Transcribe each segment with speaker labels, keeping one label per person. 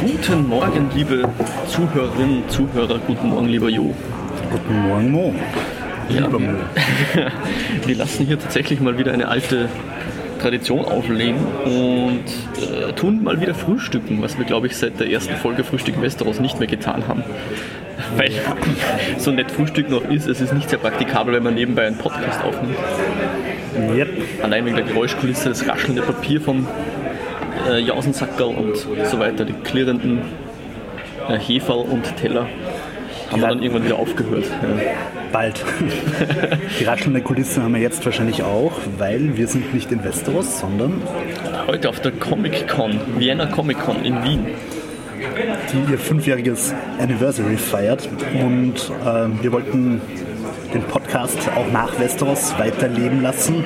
Speaker 1: Guten Morgen, liebe Zuhörerinnen, Zuhörer. Guten Morgen, lieber Jo.
Speaker 2: Guten Morgen, Mo.
Speaker 1: Ja,
Speaker 2: Lieber Mo.
Speaker 1: wir lassen hier tatsächlich mal wieder eine alte Tradition auflegen und äh, tun mal wieder frühstücken, was wir, glaube ich, seit der ersten Folge Frühstück Westeros nicht mehr getan haben. Weil so nett Frühstück noch ist, es ist nicht sehr praktikabel, wenn man nebenbei einen Podcast aufnimmt.
Speaker 2: Yep.
Speaker 1: Allein wegen der Geräuschkulisse, das raschelnde Papier vom äh, Jausensackerl und so weiter, die klirrenden äh, Heferl und Teller haben wir dann irgendwann wieder aufgehört. Ja.
Speaker 2: Bald. Die raschelnde Kulisse haben wir jetzt wahrscheinlich auch, weil wir sind nicht in Westeros, sondern
Speaker 1: Heute auf der Comic Con, Vienna Comic Con in Wien.
Speaker 2: die ihr fünfjähriges Anniversary feiert. Und ähm, wir wollten den Podcast auch nach Westeros weiterleben lassen.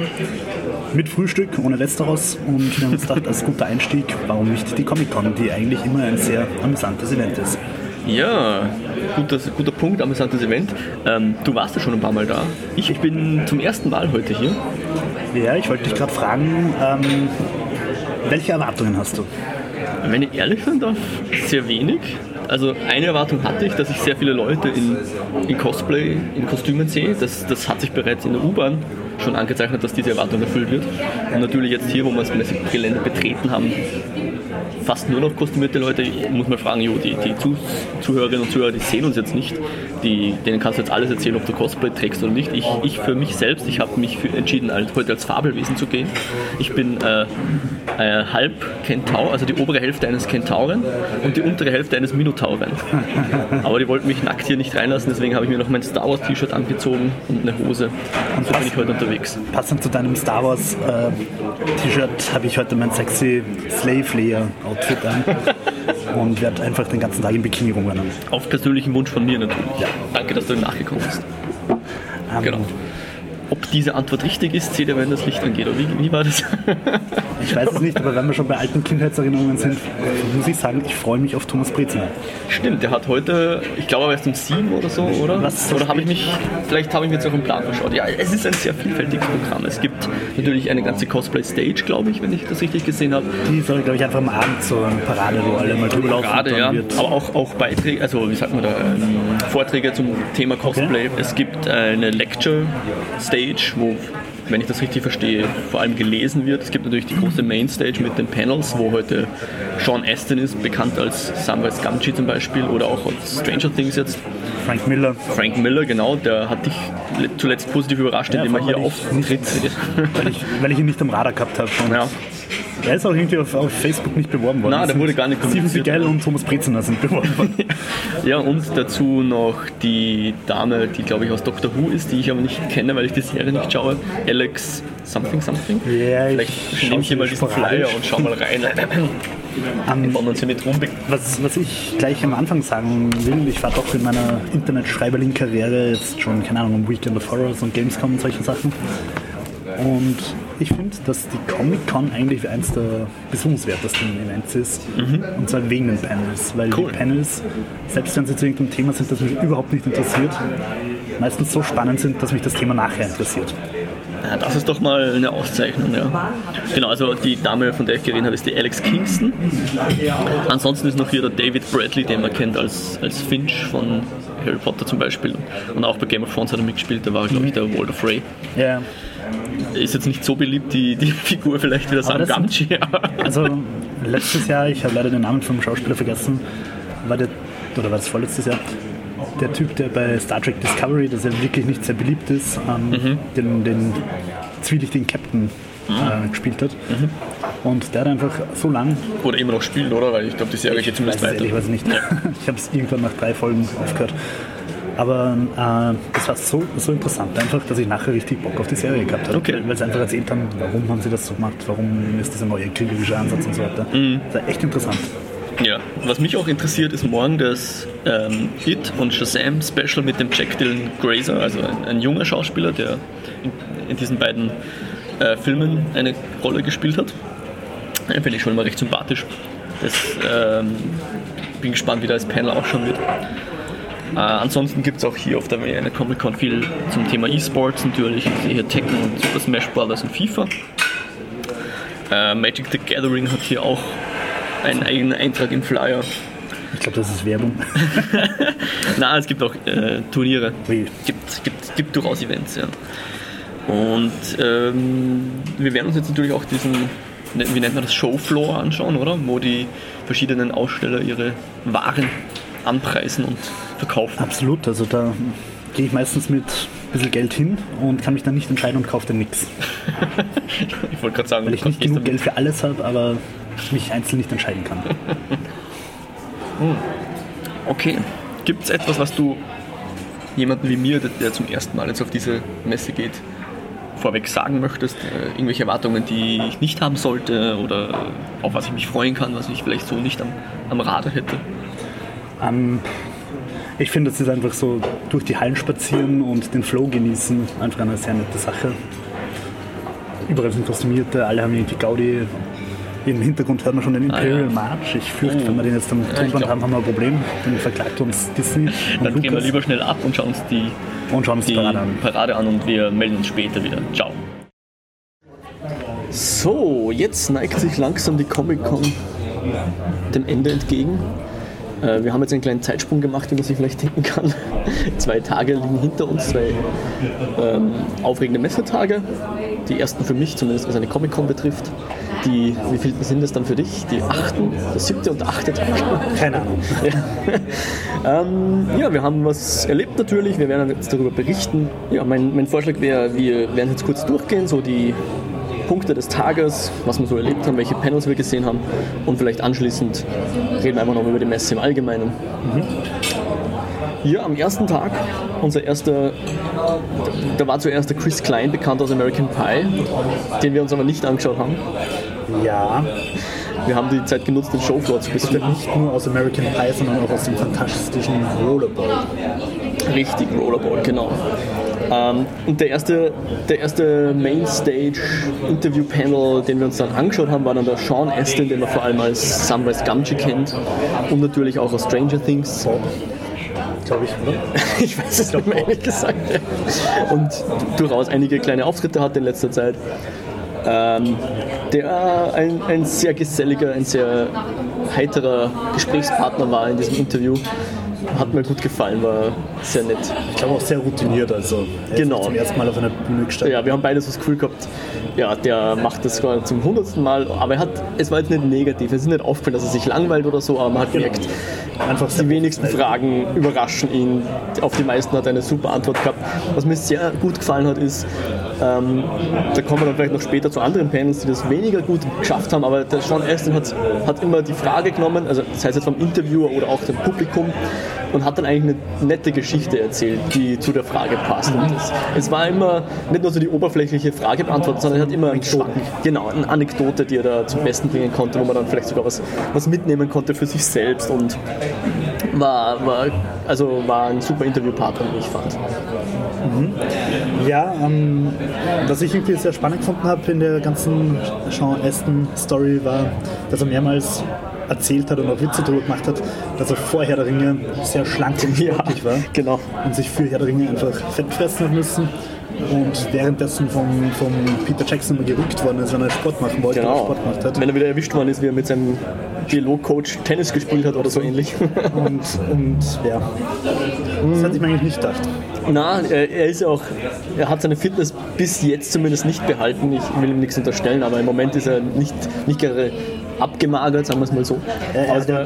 Speaker 2: Mit Frühstück, ohne Westeros. Und wir haben uns gedacht, als guter Einstieg, warum nicht die Comic-Con, die eigentlich immer ein sehr amüsantes Event ist.
Speaker 1: Ja, guter, guter Punkt, amüsantes Event. Ähm, du warst ja schon ein paar Mal da. Ich bin zum ersten Mal heute hier.
Speaker 2: Ja, ich wollte dich gerade fragen, ähm, welche Erwartungen hast du?
Speaker 1: Wenn ich ehrlich sein darf, sehr wenig. Also eine Erwartung hatte ich, dass ich sehr viele Leute in, in Cosplay, in Kostümen sehe. Das, das hat sich bereits in der U-Bahn schon angezeichnet, dass diese Erwartung erfüllt wird. Und natürlich jetzt hier, wo wir das Gelände betreten haben, fast nur noch kostümierte Leute. Muss mal fragen, jo, die, die Zu Zuhörerinnen und Zuhörer, die sehen uns jetzt nicht. Die, denen kannst du jetzt alles erzählen, ob du Cosplay trägst oder nicht. Ich, ich für mich selbst, ich habe mich entschieden, heute als Fabelwesen zu gehen. Ich bin äh, äh, halb Kentaur, also die obere Hälfte eines Kentauren und die untere Hälfte eines Minotauren. Aber die wollten mich nackt hier nicht reinlassen, deswegen habe ich mir noch mein Star Wars T-Shirt angezogen und eine Hose. Und so bin ich heute unterwegs.
Speaker 2: Passend zu deinem Star Wars äh, T-Shirt habe ich heute mein sexy Slave Layer Outfit an und werde einfach den ganzen Tag im Bikini rumrennen.
Speaker 1: Auf persönlichen Wunsch von mir natürlich.
Speaker 2: Ja.
Speaker 1: Danke, dass du nachgekommen bist.
Speaker 2: Ähm,
Speaker 1: Genau. Ob diese Antwort richtig ist, seht ihr, wenn das Licht angeht. Oder wie, wie war das?
Speaker 2: Ich weiß es nicht, aber wenn wir schon bei alten Kindheitserinnerungen sind, muss ich sagen, ich freue mich auf Thomas Brezner.
Speaker 1: Stimmt, der hat heute, ich glaube, er ist um sieben oder so, oder?
Speaker 2: Was,
Speaker 1: oder habe ich mich, vielleicht habe ich mir jetzt auch im Plan verschaut. Ja, es ist ein sehr vielfältiges Programm. Es gibt natürlich eine ganze Cosplay-Stage, glaube ich, wenn ich das richtig gesehen habe.
Speaker 2: Die soll, glaube ich, einfach am Abend so eine Parade, wo alle mal drüber laufen. Und
Speaker 1: ja.
Speaker 2: wird-
Speaker 1: Aber auch, auch Beiträge, also wie sagt man da, ähm, Vorträge zum Thema Cosplay. Es gibt eine Lecture-Stage, wo, wenn ich das richtig verstehe, vor allem gelesen wird. Es gibt natürlich die große Mainstage mit den Panels, wo heute Sean Astin ist, bekannt als Samwise Gamgee zum Beispiel oder auch als Stranger Things jetzt.
Speaker 2: Frank Miller.
Speaker 1: Frank Miller, genau, der hat dich le- zuletzt positiv überrascht, indem er hier auftritt.
Speaker 2: Weil ich, weil ich ihn nicht am Radar gehabt habe.
Speaker 1: Ja.
Speaker 2: Er ist auch irgendwie auf, auf Facebook nicht beworben worden.
Speaker 1: Nein, der wurde gar nicht
Speaker 2: Steven
Speaker 1: kommuniziert.
Speaker 2: Seagal und Thomas Brezner sind beworben worden.
Speaker 1: Ja, und dazu noch die Dame, die glaube ich aus Doctor Who ist, die ich aber nicht kenne, weil ich die Serie nicht schaue. Alex something something.
Speaker 2: Ja, ich
Speaker 1: Vielleicht nehme ich hier mal diesen. Flyer und schau mal rein. Rum.
Speaker 2: Was, was ich gleich am Anfang sagen will, ich war doch in meiner Internetschreiberling-Karriere jetzt schon, keine Ahnung, am Weekend of Horrors und Gamescom und solche Sachen. Und ich finde, dass die Comic-Con eigentlich eins der besuchenswertesten Events ist. Und zwar wegen den Panels. Weil
Speaker 1: Cool.
Speaker 2: die Panels, selbst wenn sie zu irgendeinem Thema sind, das mich überhaupt nicht interessiert, meistens so spannend sind, dass mich das Thema nachher interessiert.
Speaker 1: Ja, das ist doch mal eine Auszeichnung, ja. Genau, also die Dame, von der ich geredet habe, ist die Alex Kingston. Ansonsten ist noch hier der David Bradley, den man kennt als, als Finch von Harry Potter zum Beispiel. Und auch bei Game of Thrones hat er mitgespielt, da war, glaube ich, der Walter Frey.
Speaker 2: Ja,
Speaker 1: Ist jetzt nicht so beliebt, die, die Figur vielleicht wieder Sam
Speaker 2: das
Speaker 1: Gamgee, aber
Speaker 2: Also letztes Jahr, ich habe leider den Namen vom Schauspieler vergessen, war der, oder war das vorletztes Jahr, der Typ, der bei Star Trek Discovery, das ja wirklich nicht sehr beliebt ist, ähm, den, den zwielichtigen Captain äh, gespielt hat. Und der hat einfach so lang,
Speaker 1: oder immer noch spielt, oder? Weil ich glaube, die Serie geht
Speaker 2: ich
Speaker 1: zumindest weiter.
Speaker 2: ehrlich weiß nicht, ich habe es irgendwann nach drei Folgen aufgehört. Aber äh, das war so, so interessant einfach, dass ich nachher richtig Bock auf die Serie gehabt habe.
Speaker 1: Okay.
Speaker 2: Weil sie einfach erzählt haben, warum haben sie das so gemacht, warum ist dieser neue kriegerische Ansatz und so weiter. Das war echt interessant.
Speaker 1: Ja, was mich auch interessiert, ist morgen das ähm, It und Shazam Special mit dem Jack Dylan Grazer, also ein, ein junger Schauspieler, der in, in diesen beiden äh, Filmen eine Rolle gespielt hat. Den finde ich schon immer recht sympathisch. Das, ähm, bin gespannt, wie da das Panel ausschauen wird. Äh, ansonsten gibt es auch hier auf der Vienna Comic Con viel zum Thema E-Sports natürlich. Ich sehe hier Tekken und Super Smash Bros. und FIFA. Äh, Magic the Gathering hat hier auch einen eigenen Eintrag im Flyer.
Speaker 2: Ich glaube, das ist Werbung.
Speaker 1: Na, es gibt auch äh, Turniere.
Speaker 2: Ui.
Speaker 1: Gibt, gibt, gibt durchaus Events, ja. Und ähm, wir werden uns jetzt natürlich auch diesen, ne, wie nennt man das, Showfloor anschauen, oder? Wo die verschiedenen Aussteller ihre Waren anpreisen und verkaufen.
Speaker 2: Absolut, also da gehe ich meistens mit ein bisschen Geld hin und kann mich dann nicht entscheiden und kaufe dann nichts.
Speaker 1: Ich wollte gerade sagen,
Speaker 2: Weil ich nicht genug Geld für alles habe, aber mich einzeln nicht entscheiden kann.
Speaker 1: Okay. Gibt es etwas, was du jemanden wie mir, der, der zum ersten Mal jetzt auf diese Messe geht, vorweg sagen möchtest? Äh, irgendwelche Erwartungen, die ich nicht haben sollte oder auf was ich mich freuen kann, was ich vielleicht so nicht am, am Radar hätte?
Speaker 2: Ähm, ich finde, es ist einfach so durch die Hallen spazieren und den Flow genießen, einfach eine sehr nette Sache. Überall sind Kostümierte, alle haben irgendwie Gaudi. Im Hintergrund hört man schon den Imperial
Speaker 1: Ah, ja.
Speaker 2: March. Ich fürchte,
Speaker 1: Oh.
Speaker 2: wenn wir den jetzt am Tonband haben, haben wir ein Problem. Dann verklagt uns Disney und
Speaker 1: Dann gehen wir
Speaker 2: Lucas
Speaker 1: lieber schnell ab und schauen uns die,
Speaker 2: und schauen uns die Parade an.
Speaker 1: Parade an und wir melden uns später wieder. Ciao. So, jetzt neigt sich langsam die Comic-Con dem Ende entgegen. Äh, Wir haben jetzt einen kleinen Zeitsprung gemacht, wie man sich vielleicht denken kann. Zwei Tage liegen hinter uns, zwei ähm, aufregende Messetage. Die ersten für mich, zumindest was eine Comic-Con betrifft. Die, wie viel sind das dann für dich? Die achten, der siebte und der achte Tag?
Speaker 2: Keine Ahnung.
Speaker 1: Ähm, ja, wir haben was erlebt natürlich. Wir werden jetzt darüber berichten. Ja, mein, mein Vorschlag wäre, wir werden jetzt kurz durchgehen, so die Punkte des Tages, was wir so erlebt haben, welche Panels wir gesehen haben und vielleicht anschließend reden wir einfach noch über die Messe im Allgemeinen. Hier am ersten Tag, unser erster, da war zuerst der Chris Klein, bekannt aus American Pie, den wir uns aber nicht angeschaut haben.
Speaker 2: Ja,
Speaker 1: Wir haben die Zeit genutzt, den Showfloor zu besuchen.
Speaker 2: nicht nur aus American Pie, sondern auch aus dem fantastischen Rollerball.
Speaker 1: Richtig, Rollerball, genau. Ähm, und der erste, der erste Mainstage-Interview-Panel, den wir uns dann angeschaut haben, war dann der Sean Astin, den man vor allem als Samwise Gamgee kennt und natürlich auch aus Stranger Things.
Speaker 2: Glaube ich, oder?
Speaker 1: Ich weiß es nicht mehr, ehrlich gesagt. Und durchaus einige kleine Auftritte hatte in letzter Zeit. Ähm, der ein, ein sehr geselliger, ein sehr heiterer Gesprächspartner war in diesem Interview. Hat mir gut gefallen, war sehr nett.
Speaker 2: Ich glaube auch sehr routiniert, also
Speaker 1: Genau.
Speaker 2: zum ersten Mal auf einer Bühne gestanden.
Speaker 1: Ja, wir haben beide so das Gefühl gehabt, ja, der macht das sogar zum hundertsten Mal, aber er hat, es war jetzt nicht negativ, es ist nicht aufgefallen, dass er sich langweilt oder so, aber man hat gemerkt,
Speaker 2: Einfach
Speaker 1: die wenigsten Fragen überraschen ihn, auf die meisten hat er eine super Antwort gehabt. Was mir sehr gut gefallen hat, ist, ähm, da kommen wir dann vielleicht noch später zu anderen Panels, die das weniger gut geschafft haben, aber der Sean Astin hat, hat immer die Frage genommen, also das heißt jetzt vom Interviewer oder auch dem Publikum, und hat dann eigentlich eine nette Geschichte erzählt, die zu der Frage passt. Und es, es war immer nicht nur so die oberflächliche Frage beantwortet, sondern er hat immer einen genau, eine Anekdote, die er da zum Besten bringen konnte, wo man dann vielleicht sogar was, was mitnehmen konnte für sich selbst und war, war, also war ein super Interviewpartner, wie ich fand.
Speaker 2: Ja, ähm, was ich irgendwie sehr spannend gefunden habe in der ganzen Sean Aston-Story war, dass er mehrmals erzählt hat und auch Witze darüber gemacht hat, dass er vor Herr der Ringe sehr schlank und sportlich war
Speaker 1: genau.
Speaker 2: und sich für Herr der Ringe einfach fett fressen hat müssen und währenddessen vom, vom Peter Jackson immer gerückt worden ist, wenn er Sport machen wollte
Speaker 1: Genau.
Speaker 2: Sport gemacht hat.
Speaker 1: Wenn er wieder erwischt worden ist, wie er mit seinem Dialogcoach Tennis gespielt hat oder so ähnlich.
Speaker 2: Und, und ja, das hatte ich mir eigentlich nicht gedacht.
Speaker 1: Na, er, er ist ja auch, er hat seine Fitness bis jetzt zumindest nicht behalten. Ich will ihm nichts unterstellen, aber im Moment ist er nicht, nicht gerade abgemagert, sagen wir es mal so.
Speaker 2: Ja, ja,
Speaker 1: Aber es war-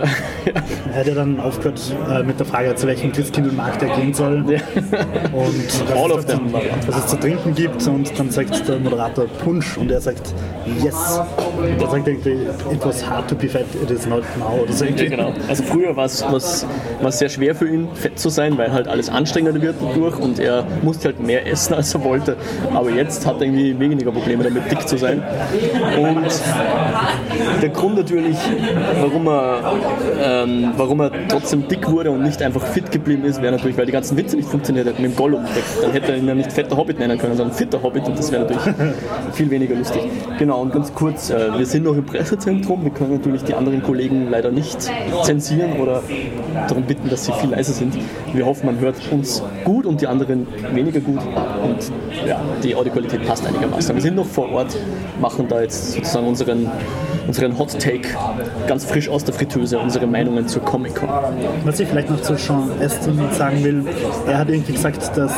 Speaker 2: Er hat ja dann aufgehört äh, mit der Frage, zu welchem Christkindlmarkt er gehen soll. Und was
Speaker 1: All
Speaker 2: es
Speaker 1: them.
Speaker 2: zu, was es zu trinken gibt. Und dann sagt der Moderator Punsch und er sagt Yes. Und er sagt irgendwie, it was hard to be fat, it is not now. Oder so
Speaker 1: Ja, genau. Also früher war es was, was sehr schwer für ihn, fett zu sein, weil halt alles anstrengender wird durch und er musste halt mehr essen, als er wollte. Aber jetzt hat er irgendwie weniger Probleme damit, dick zu sein. Und der Grund natürlich, warum er, ähm, warum er trotzdem dick wurde und nicht einfach fit geblieben ist, wäre natürlich, weil die ganzen Witze nicht funktioniert hätten mit dem Gollum. Dann hätte er ihn ja nicht fetter Hobbit nennen können, sondern fitter Hobbit und das wäre natürlich viel weniger lustig. Genau, und ganz kurz, äh, wir sind noch im Pressezentrum, wir können natürlich die anderen Kollegen leider nicht zensieren oder darum bitten, dass sie viel leiser sind. Wir hoffen, man hört uns gut und die anderen weniger gut und ja, die Audioqualität passt einigermaßen. Wir sind noch vor Ort, machen da jetzt sozusagen unseren unseren Hot Take ganz frisch aus der Fritteuse, unsere Meinungen zur Comic-Con.
Speaker 2: Was ich vielleicht noch zu Sean Astin sagen will, er hat irgendwie gesagt, dass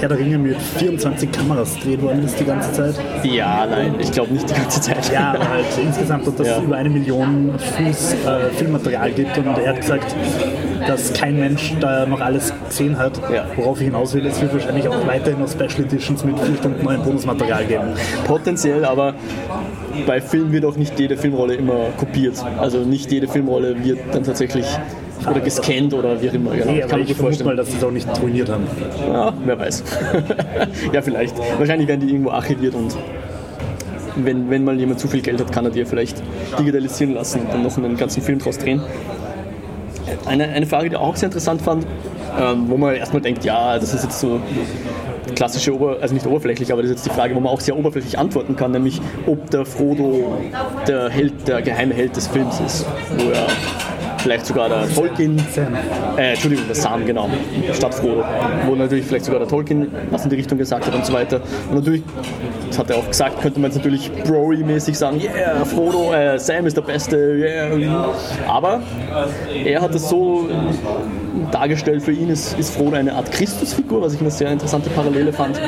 Speaker 2: Herr der Ringe mit 24 Kameras gedreht worden ist die ganze Zeit.
Speaker 1: Ja, nein, ich glaube nicht die ganze Zeit.
Speaker 2: Ja, aber halt insgesamt, und dass
Speaker 1: Ja.
Speaker 2: über eine Million Fuß äh, Filmmaterial gibt und er hat gesagt, dass kein Mensch da noch alles gesehen hat.
Speaker 1: Ja.
Speaker 2: Worauf ich hinaus will, es wird wahrscheinlich auch weiterhin noch Special Editions mit vier Stunden neuen Bonusmaterial geben.
Speaker 1: Potenziell, aber bei Filmen wird auch nicht jede Filmrolle immer kopiert. Also nicht jede Filmrolle wird dann tatsächlich oder gescannt oder wie auch immer. Genau.
Speaker 2: Nee,
Speaker 1: Kann
Speaker 2: ich
Speaker 1: gut
Speaker 2: vermute mal,
Speaker 1: vorstellen.
Speaker 2: dass sie es auch nicht ruiniert haben.
Speaker 1: Ja, wer weiß. ja, vielleicht. Wahrscheinlich werden die irgendwo archiviert und wenn, wenn mal jemand zu viel Geld hat, kann er die ja vielleicht digitalisieren lassen und dann noch einen ganzen Film draus drehen. Eine, eine Frage, die ich auch sehr interessant fand, ähm, wo man erstmal denkt, ja, das ist jetzt so klassische, Ober also nicht oberflächlich, aber das ist jetzt die Frage, wo man auch sehr oberflächlich antworten kann, nämlich ob der Frodo der Held, der geheime Held des Films ist, wo er vielleicht sogar der Tolkien, äh, Entschuldigung, der Sam, genau, statt Frodo, wo natürlich vielleicht sogar der Tolkien was in die Richtung gesagt hat und so weiter. Und natürlich, das hat er auch gesagt, könnte man jetzt natürlich Brory-mäßig sagen, yeah, Frodo, äh, Sam ist der Beste, yeah. Aber er hat es so dargestellt, für ihn ist, ist Frodo eine Art Christusfigur, was ich eine sehr interessante Parallele fand.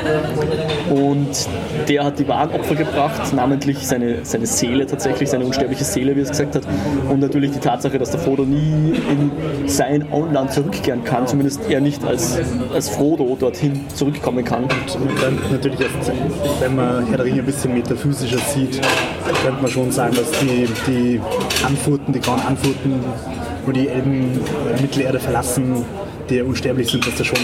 Speaker 1: Und der hat die wahren Opfer gebracht, namentlich seine, seine Seele tatsächlich, seine unsterbliche Seele, wie er es gesagt hat. Und natürlich die Tatsache, dass der Frodo nie in sein Auenland zurückkehren kann, zumindest er nicht als, als Frodo dorthin zurückkommen kann.
Speaker 2: Und dann natürlich, erst, wenn man Herr der Ringe ein bisschen metaphysischer sieht, könnte man schon sagen, dass die, die Anfurten, die grauen Anfurten, wo die Elben äh, Mittelerde verlassen, die unsterblich sind, dass das schon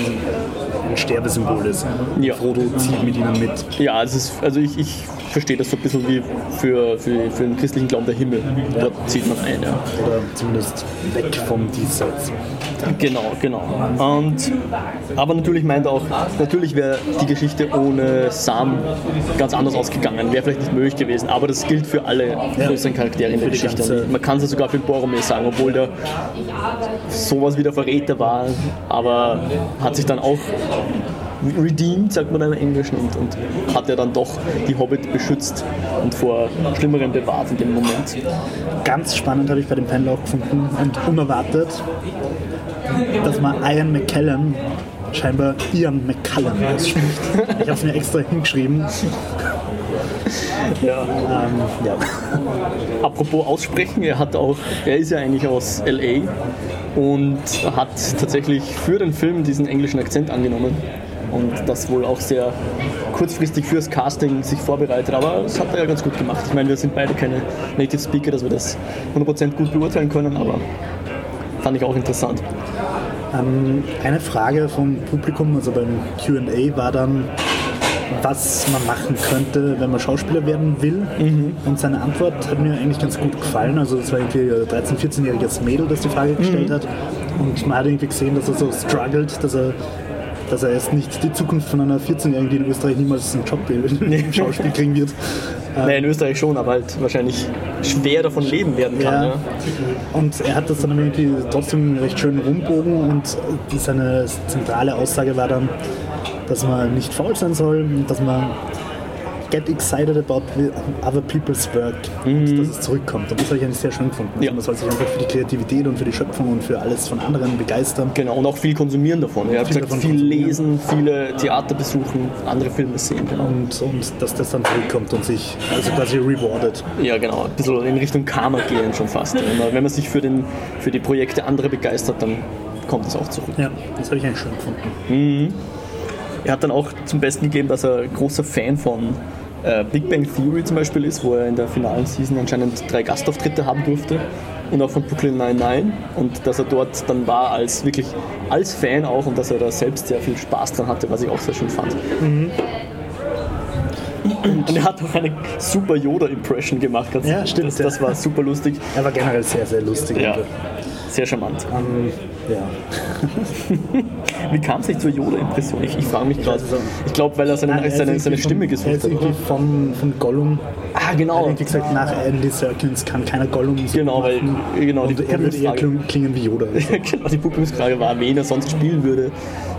Speaker 2: ein Sterbesymbol ist.
Speaker 1: Ja.
Speaker 2: Frodo zieht mit ihnen mit.
Speaker 1: Ja, es ist, also ich, ich verstehe das so ein bisschen wie für, für, für den christlichen Glauben der Himmel. Dort zieht man ein, ja.
Speaker 2: Oder zumindest weg vom Diesseits.
Speaker 1: Genau, genau. Und, aber natürlich meint er auch, natürlich wäre die Geschichte ohne Sam ganz anders ausgegangen, wäre vielleicht nicht möglich gewesen, aber das gilt für alle größeren Charaktere in der Geschichte. man kann es ja sogar für Boromir sagen, obwohl der sowas wie der Verräter war, aber hat sich dann auch redeemed, sagt man im Englischen, und, und hat ja dann doch die Hobbit beschützt und vor Schlimmerem bewahrt in dem Moment.
Speaker 2: Ganz spannend habe ich bei dem Panel auch gefunden und unerwartet, dass man Ian McKellen scheinbar Ian McCullen ausspricht. Ich habe es mir extra hingeschrieben.
Speaker 1: Ja.
Speaker 2: Ähm, ja.
Speaker 1: Apropos aussprechen, er hat auch, er ist ja eigentlich aus LA und hat tatsächlich für den Film diesen englischen Akzent angenommen und das wohl auch sehr kurzfristig fürs Casting sich vorbereitet, aber das hat er ja ganz gut gemacht. Ich meine, wir sind beide keine Native Speaker, dass wir das 100% gut beurteilen können, aber fand ich auch interessant.
Speaker 2: Ähm, eine Frage vom Publikum, also beim QA, war dann, was man machen könnte, wenn man Schauspieler werden will. Und seine Antwort hat mir eigentlich ganz gut gefallen. Also, es war irgendwie ein 13-, 14-jähriges Mädel, das die Frage gestellt hat. Und man hat irgendwie gesehen, dass er so struggelt, dass er. Dass er erst nicht die Zukunft von einer 14-Jährigen, die in Österreich niemals einen Job im Schauspiel kriegen wird.
Speaker 1: Naja, in Österreich schon, aber halt wahrscheinlich schwer davon leben werden kann.
Speaker 2: Ja.
Speaker 1: Ja.
Speaker 2: Und er hat das dann irgendwie trotzdem recht schön rumbogen und seine zentrale Aussage war dann, dass man nicht faul sein soll und dass man get excited about other people's work und dass es zurückkommt. Und das habe ich eigentlich sehr schön gefunden. Also
Speaker 1: Ja.
Speaker 2: Man soll sich einfach für die Kreativität und für die Schöpfung und für alles von anderen begeistern.
Speaker 1: Genau, und auch viel konsumieren davon. Hat
Speaker 2: Viel
Speaker 1: gesagt, viel lesen, viele Theater besuchen, andere Filme sehen. Genau.
Speaker 2: Und, und dass das dann zurückkommt und sich also quasi rewardet.
Speaker 1: Ja, genau. Ein bisschen in Richtung Karma gehen schon fast. Wenn man, sich für, den, für die Projekte anderer begeistert, dann kommt es auch zurück.
Speaker 2: Ja, das habe ich eigentlich schön gefunden.
Speaker 1: Er hat dann auch zum Besten gegeben, dass er großer Fan von äh, Big Bang Theory zum Beispiel ist, wo er in der finalen Season anscheinend drei Gastauftritte haben durfte. Und auch von Brooklyn Nine-Nine. Und dass er dort dann war als wirklich als Fan auch und dass er da selbst sehr viel Spaß dran hatte, was ich auch sehr schön fand. Und er hat auch eine super Yoda-Impression gemacht. Ganz-
Speaker 2: Ja, stimmt,
Speaker 1: Das, das war super lustig.
Speaker 2: Er war generell sehr, sehr lustig.
Speaker 1: Ja,
Speaker 2: Und,
Speaker 1: sehr charmant.
Speaker 2: ähm, ja.
Speaker 1: Wie kam es nicht zur Yoda-Impression? Ich, ich frage mich gerade.
Speaker 2: auch.
Speaker 1: Ich glaube, weil er seine,
Speaker 2: Nein, er
Speaker 1: seine,
Speaker 2: irgendwie
Speaker 1: seine Stimme
Speaker 2: Er
Speaker 1: gesucht
Speaker 2: ist
Speaker 1: hat.
Speaker 2: irgendwie
Speaker 1: Oder?
Speaker 2: von, von Gollum
Speaker 1: Ah,
Speaker 2: Er
Speaker 1: genau.
Speaker 2: hat irgendwie gesagt, nach Andy Serkins kann keiner Gollum so
Speaker 1: Genau, weil- genau, die
Speaker 2: er würde eher klingen, wie Yoda.
Speaker 1: genau, die Publikumsfrage war, wen er sonst spielen würde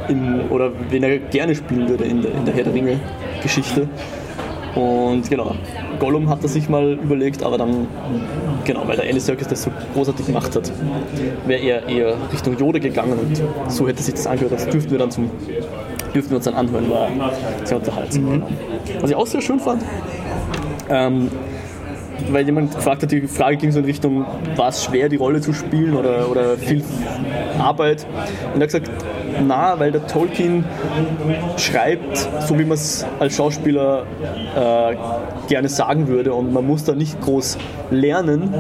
Speaker 1: in, oder wen er gerne spielen würde in der, in der Herr der Ringe-Geschichte. Und genau, Gollum hat er sich mal überlegt, aber dann, genau, weil der Andy Serkis das so großartig gemacht hat, wäre er eher Richtung Yoda gegangen und so hätte sich das angehört. Das dürften wir dann zum dürften wir uns dann anhören, war sehr unterhaltsam. Mhm. Was ich auch sehr schön fand, ähm, weil jemand gefragt hat, die Frage ging so in Richtung, war es schwer, die Rolle zu spielen oder, oder viel Arbeit? Und er hat gesagt, na, weil der Tolkien schreibt, so wie man es als Schauspieler äh, gerne sagen würde und man muss da nicht groß lernen,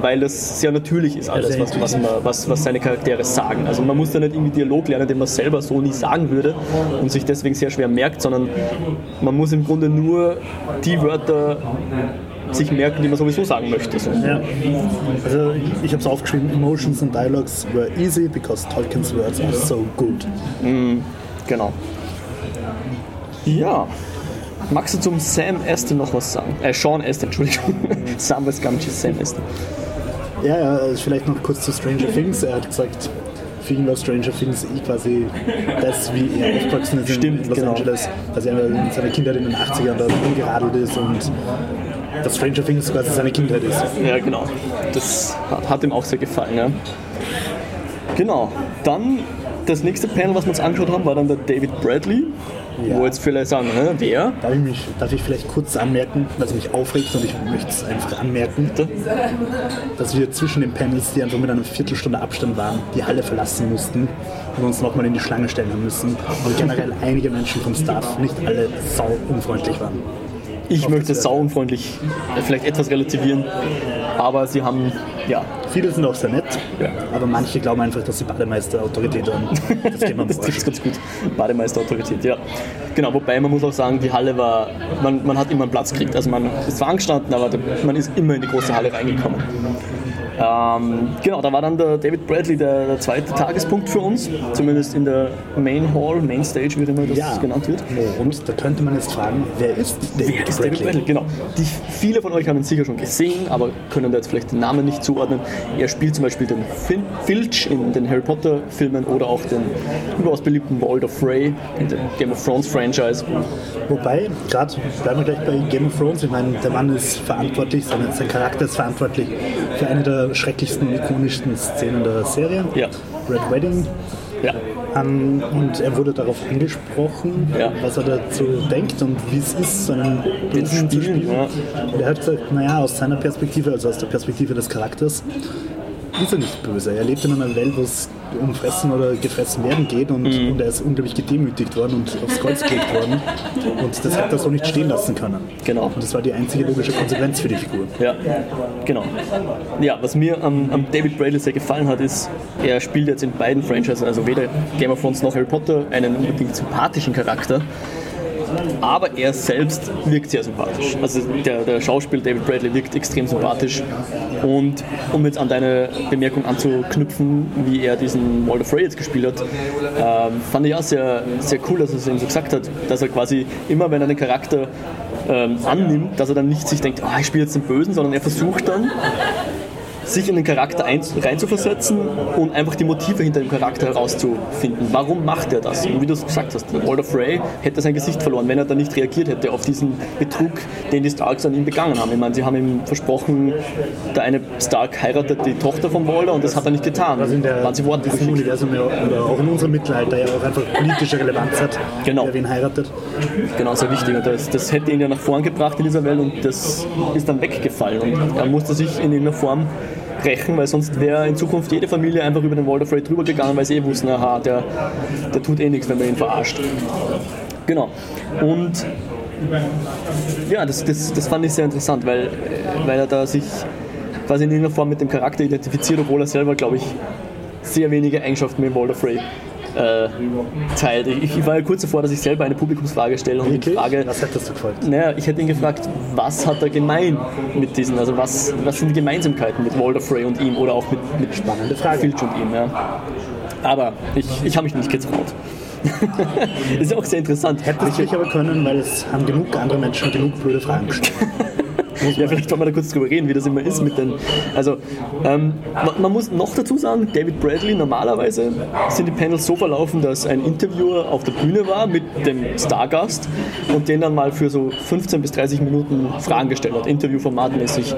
Speaker 1: weil das sehr natürlich ist alles, was, was, man, was, was seine Charaktere sagen. Also man muss da nicht irgendwie Dialog lernen, den man selber so nie sagen würde und sich deswegen sehr schwer merkt, sondern man muss im Grunde nur die Wörter sich merken, die man sowieso sagen möchte. So.
Speaker 2: Ja. Also ich habe es aufgeschrieben, Emotions and Dialogues were easy because Tolkien's words are so good.
Speaker 1: Mm, genau. Ja. Magst du zum Sam Aston noch was sagen? Äh, Sean Aston, Entschuldigung. Sam Vescamci, Sam Aston.
Speaker 2: Ja, ja, also vielleicht noch kurz zu Stranger Things. Er hat gesagt, für ihn war Stranger Things eh quasi das, wie er aufgewachsen ist
Speaker 1: Stimmt,
Speaker 2: in Los
Speaker 1: genau.
Speaker 2: Angeles. Dass er in seiner Kindheit in den 80ern da rumgeradelt ist und dass Stranger Things quasi seine Kindheit ist.
Speaker 1: Ja, genau. Das hat, hat ihm auch sehr gefallen. Ja. Genau. Dann das nächste Panel, was wir uns angeschaut haben, war dann der David Bradley.
Speaker 2: Ja.
Speaker 1: Wo jetzt vielleicht sagen, hä, wer?
Speaker 2: Darf ich, mich, darf ich vielleicht kurz anmerken, was mich aufregt und ich möchte es einfach anmerken,
Speaker 1: Bitte?
Speaker 2: dass wir zwischen den Panels, die einfach mit einer Viertelstunde Abstand waren, die Halle verlassen mussten und uns nochmal in die Schlange stellen müssen. Und generell einige Menschen vom Staff nicht alle sau unfreundlich waren.
Speaker 1: Ich möchte sauunfreundlich äh, vielleicht etwas relativieren, aber sie haben, ja,
Speaker 2: Viele sind auch sehr nett,
Speaker 1: Ja.
Speaker 2: aber manche glauben einfach, dass sie Bademeister Autorität haben. Das geht man
Speaker 1: das trifft ganz gut. Bademeisterautorität, ja. Genau, wobei man muss auch sagen, die Halle war, man, man hat immer einen Platz gekriegt. Also man ist zwar angestanden, aber man ist immer in die große Halle reingekommen. Ähm, genau, da war dann der David Bradley der, der zweite Tagespunkt für uns, zumindest in der Main Hall, Main Stage, wie immer das
Speaker 2: Ja,
Speaker 1: genannt wird.
Speaker 2: und da könnte man jetzt fragen, wer ist David
Speaker 1: Wer ist David Bradley? Genau. Die, viele von euch haben ihn sicher schon gesehen, aber können da jetzt vielleicht den Namen nicht zuordnen. Er spielt zum Beispiel den Fin Filch in den Harry Potter Filmen oder auch den überaus beliebten Walder Frey in dem Game of Thrones Franchise.
Speaker 2: Wobei, gerade bleiben wir gleich bei Game of Thrones. Ich meine, der Mann ist verantwortlich, sein Charakter ist verantwortlich für eine der schrecklichsten ikonischsten Szenen der Serie,
Speaker 1: Ja.
Speaker 2: Red Wedding.
Speaker 1: Ja.
Speaker 2: Ähm, und er wurde darauf angesprochen,
Speaker 1: Ja.
Speaker 2: was er dazu denkt und wie es ist, so einen Bösen zu
Speaker 1: Spielen,
Speaker 2: spielen.
Speaker 1: ja.
Speaker 2: Und er hat gesagt, naja, aus seiner Perspektive, also aus der Perspektive des Charakters, ist er nicht böse. Er lebt in einer Welt, wo es um Fressen oder gefressen werden geht und,
Speaker 1: Mhm.
Speaker 2: und er ist unglaublich gedemütigt worden und aufs Kreuz gelegt worden. Und das hat er so nicht stehen lassen können.
Speaker 1: Genau.
Speaker 2: Und das war die einzige logische Konsequenz für die Figur.
Speaker 1: Ja, genau. Ja, was mir am, am David Bradley sehr gefallen hat, ist, er spielt jetzt in beiden Franchises, also weder Game of Thrones noch Harry Potter, einen unbedingt sympathischen Charakter. Aber er selbst wirkt sehr sympathisch. Also der, der Schauspieler David Bradley wirkt extrem sympathisch. Und um jetzt an deine Bemerkung anzuknüpfen, wie er diesen Walder Frey jetzt gespielt hat, ähm, fand ich auch sehr, sehr cool, dass er es eben so gesagt hat, dass er quasi immer, wenn er den Charakter ähm, annimmt, dass er dann nicht sich denkt, ah, ich spiele jetzt den Bösen, sondern er versucht dann, sich in den Charakter ein, reinzuversetzen und einfach die Motive hinter dem Charakter herauszufinden. Warum macht er das? Und wie du es gesagt hast, Walder Frey hätte sein Gesicht verloren, wenn er dann nicht reagiert hätte auf diesen Betrug, den die Starks an ihm begangen haben. Ich meine, sie haben ihm versprochen, der eine Stark heiratet die Tochter von Walder und das hat er nicht getan.
Speaker 2: Was in der,
Speaker 1: Waren sie
Speaker 2: diesem. Universum ja, oder auch in unserem Mittelalter ja auch einfach politische Relevanz hat,
Speaker 1: Genau.
Speaker 2: wer wen heiratet.
Speaker 1: Genau, sehr wichtig. Und das, das hätte ihn ja nach vorn gebracht in dieser Welt und das ist dann weggefallen. Und er musste sich in irgendeiner Form rächen, weil sonst wäre in Zukunft jede Familie einfach über den Walder Frey drüber gegangen, weil sie eh wussten, aha, der, der tut eh nichts, wenn man ihn verarscht. Genau. Und ja, das, das, das fand ich sehr interessant, weil, weil er da sich quasi in irgendeiner Form mit dem Charakter identifiziert, obwohl er selber, glaube ich, sehr wenige Eigenschaften mit Walder Frey äh, teilt. Ich, ich war ja kurz davor, dass ich selber eine Publikumsfrage stelle und die Frage,
Speaker 2: Was hättest du gefragt?
Speaker 1: naja, ich hätte ihn gefragt, was hat er gemein mit diesen, also was, was sind die Gemeinsamkeiten mit Walder Frey und ihm oder auch mit, mit
Speaker 2: Spannende Frage.
Speaker 1: Filch und ihm, ja. Aber ich, ich habe mich nicht getraut. ist auch sehr interessant.
Speaker 2: Hättest du dich aber können, weil es haben genug andere Menschen genug blöde Fragen gestellt.
Speaker 1: Ja, vielleicht wollen wir da kurz drüber reden, wie das immer ist mit den. Also, ähm, man, man muss noch dazu sagen, David Bradley, normalerweise sind die Panels so verlaufen, dass ein Interviewer auf der Bühne war mit dem Stargast und den dann mal für so 15 bis 30 Minuten Fragen gestellt hat, Interviewformatmäßig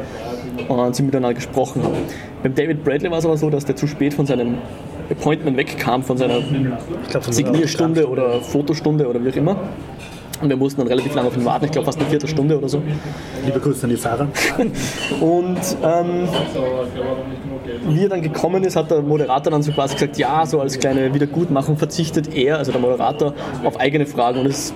Speaker 1: und sie miteinander gesprochen haben. Beim David Bradley war es aber so, dass der zu spät von seinem Appointment wegkam, von seiner Signierstunde oder Fotostunde oder wie auch immer. Und wir mussten dann relativ lange auf ihn warten, ich glaube fast eine Viertelstunde oder so.
Speaker 2: Liebe Grüße an die Sarah.
Speaker 1: Und ähm, wie er dann gekommen ist, hat der Moderator dann so quasi gesagt, ja, so als kleine Wiedergutmachung verzichtet er, also der Moderator, auf eigene Fragen und es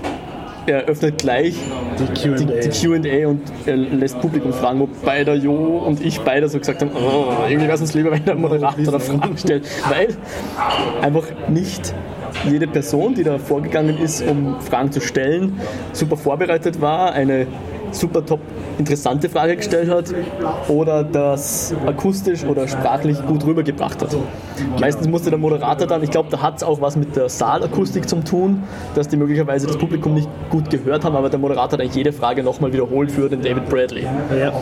Speaker 1: er öffnet gleich
Speaker 2: Die Q&A
Speaker 1: und er lässt Publikum fragen, wobei der Jo und ich beide so gesagt haben, oh, irgendwie wäre es uns lieber, wenn der Moderator da Fragen stellt, weil einfach nicht jede Person, die da vorgegangen ist, um Fragen zu stellen, super vorbereitet war, eine super top interessante Frage gestellt hat oder das akustisch oder sprachlich gut rübergebracht hat. Meistens musste der Moderator dann, ich glaube, da hat es auch was mit der Saalakustik zu tun, dass die möglicherweise das Publikum nicht gut gehört haben, aber der Moderator hat eigentlich jede Frage nochmal wiederholt für den David Bradley
Speaker 2: Ja.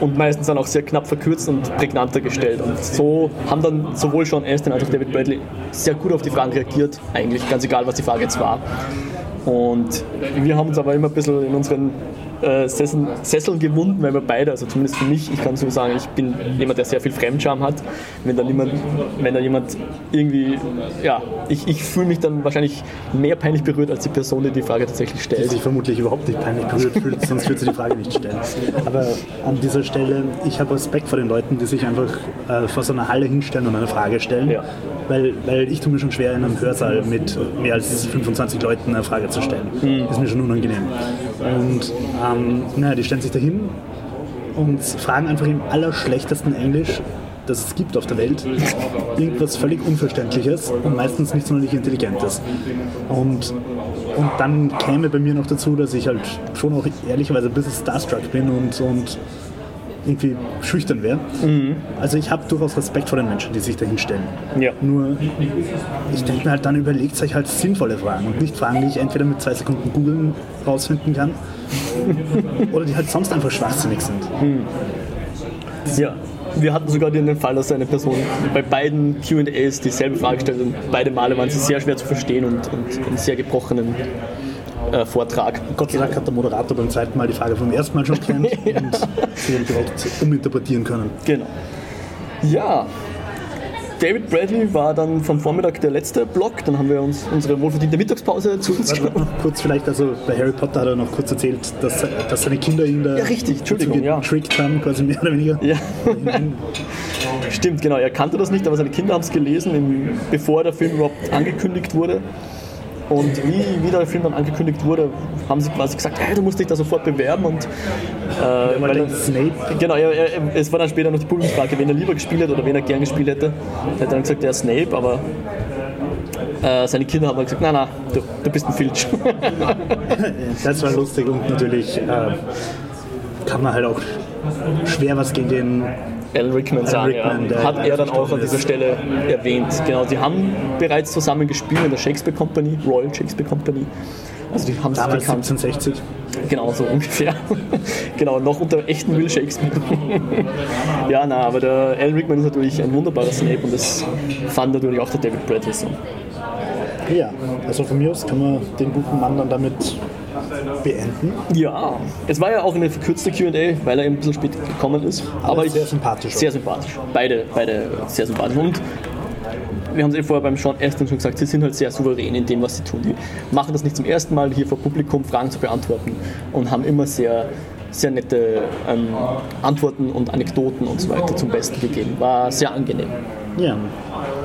Speaker 1: und meistens dann auch sehr knapp verkürzt und prägnanter gestellt. Und so haben dann sowohl Sean Astin als auch David Bradley sehr gut auf die Fragen reagiert, eigentlich ganz egal, was die Frage jetzt war. Und wir haben uns aber immer ein bisschen in unseren äh, Sesseln, Sesseln gewunden, weil wir beide, also zumindest für mich, ich kann so sagen, ich bin jemand, der sehr viel Fremdscham hat. Wenn da jemand, wenn da jemand irgendwie, ja, ich, ich fühle mich dann wahrscheinlich mehr peinlich berührt als die Person, die die Frage tatsächlich
Speaker 2: die
Speaker 1: stellt.
Speaker 2: sich vermutlich überhaupt nicht peinlich berührt fühlt, sonst würde sie die Frage nicht stellen. Aber an dieser Stelle, ich habe Respekt vor den Leuten, die sich einfach äh, vor so einer Halle hinstellen und eine Frage stellen.
Speaker 1: Ja.
Speaker 2: Weil, weil ich tue mir schon schwer, in einem Hörsaal mit mehr als 25 Leuten eine Frage zu stellen. Ist mir schon unangenehm. Und ähm, naja, die stellen sich dahin und fragen einfach im allerschlechtesten Englisch, das es gibt auf der Welt, irgendwas völlig Unverständliches und meistens nicht sonderlich Intelligentes. Und, und dann käme bei mir noch dazu, dass ich halt schon auch ehrlicherweise ein bisschen starstruck bin und, und irgendwie schüchtern wäre. Also ich habe durchaus Respekt vor den Menschen, die sich dahin stellen.
Speaker 1: Ja.
Speaker 2: Nur ich denke mir halt dann, überlegt euch halt sinnvolle Fragen und nicht Fragen, die ich entweder mit zwei Sekunden googeln rausfinden kann oder die halt sonst einfach schwachsinnig sind.
Speaker 1: Ja. Wir hatten sogar den Fall, dass eine Person bei beiden QAs dieselbe Frage stellt und beide Male waren sie sehr schwer zu verstehen und, und einen sehr gebrochenen äh, Vortrag.
Speaker 2: Gott sei Dank hat der Moderator beim zweiten Mal die Frage vom ersten Mal schon kennt und sie direkt uminterpretieren können.
Speaker 1: Genau. Ja. David Bradley war dann vom Vormittag der letzte Block. Dann haben wir uns unsere wohlverdiente Mittagspause zu uns genommen.
Speaker 2: noch kurz vielleicht, also bei Harry Potter hat er noch kurz erzählt, dass, dass seine Kinder ihn da
Speaker 1: Ja, richtig, Entschuldigung, ja.
Speaker 2: getrickt haben, quasi mehr oder weniger.
Speaker 1: Ja. Stimmt, genau. Er kannte das nicht, aber seine Kinder haben es gelesen, bevor der Film überhaupt angekündigt wurde. Und wie, wie der Film dann angekündigt wurde, haben sie quasi gesagt, hey, du musst dich da sofort bewerben. Und, äh,
Speaker 2: Weil
Speaker 1: er,
Speaker 2: Snape,
Speaker 1: genau, er, es war dann später noch die Publikumsfrage, wen er lieber gespielt hätte oder wen er gern gespielt hätte. Er hat dann gesagt, der Snape, aber äh, seine Kinder haben dann gesagt, nein, nein, du, du bist ein Filch.
Speaker 2: das war lustig und natürlich äh, kann man halt auch schwer was gegen den
Speaker 1: Alan Rickman sagen,
Speaker 2: Rickman,
Speaker 1: ja. hat er dann auch an dieser. Stelle erwähnt. Genau, die haben bereits zusammen gespielt in der Shakespeare Company, Royal Shakespeare Company. Also die haben sich
Speaker 2: damals
Speaker 1: gekannt.
Speaker 2: 1760.
Speaker 1: Genau, so ungefähr. genau, noch unter echten Will Shakespeare. ja, na, aber der Alan Rickman ist natürlich ein wunderbarer Snape und das fand natürlich auch der David Bradley so.
Speaker 2: Ja, also von mir aus kann man den guten Mann dann damit beenden.
Speaker 1: Ja, es war ja auch eine verkürzte Q&A, weil er eben ein bisschen spät gekommen ist. Aber, ich,
Speaker 2: sehr sympathisch.
Speaker 1: Sehr sympathisch. Beide, beide sehr sympathisch. Und wir haben es eh vorher beim Sean Astin schon gesagt, sie sind halt sehr souverän in dem, was sie tun. Die machen das nicht zum ersten Mal, hier vor Publikum Fragen zu beantworten und haben immer sehr, sehr nette ähm, Antworten und Anekdoten und so weiter zum Besten gegeben. War sehr angenehm.
Speaker 2: Ja,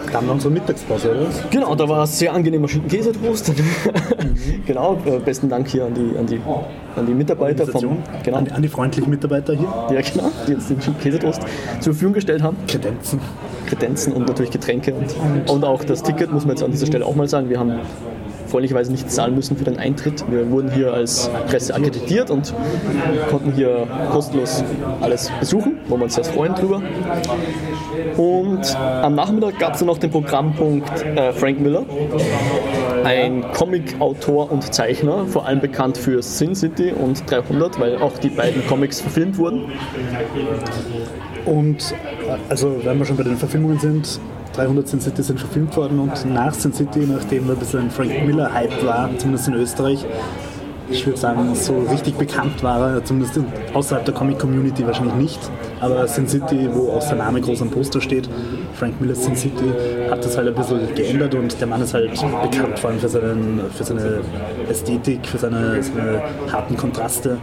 Speaker 2: dann haben wir unsere Mittagspause, oder?
Speaker 1: Genau, da war sehr angenehmer Schinken-Käsetoast. genau, äh, besten Dank hier an die, an die, an die Mitarbeiter vom, genau,
Speaker 2: An, an die freundlichen Mitarbeiter hier.
Speaker 1: ja, genau, die uns den Schinken-Käsetoast zur Verfügung gestellt haben.
Speaker 2: Kredenzen.
Speaker 1: Kredenzen und natürlich Getränke und, und auch das Ticket, muss man jetzt an dieser Stelle auch mal sagen. Wir haben freundlicherweise nicht zahlen müssen für den Eintritt. Wir wurden hier als Presse akkreditiert und konnten hier kostenlos alles besuchen, wo wir uns sehr freuen drüber. Und am Nachmittag gab es dann noch den Programmpunkt äh, Frank Miller. ein Comic-Autor und Zeichner, vor allem bekannt für Sin City und 300, weil auch die beiden Comics verfilmt wurden.
Speaker 2: Und äh, also, wenn wir schon bei den Verfilmungen sind, 300 Sin City sind verfilmt worden und nach Sin City, nachdem ein bisschen ein Frank Miller-Hype war, zumindest in Österreich, ich würde sagen, so richtig bekannt war er, zumindest außerhalb der Comic-Community wahrscheinlich nicht. Aber Sin City, wo auch sein Name groß am Poster steht, Frank Miller Sin City, hat das halt ein bisschen geändert und der Mann ist halt bekannt vor allem für, seinen, für seine Ästhetik, für seine, seine harten Kontraste.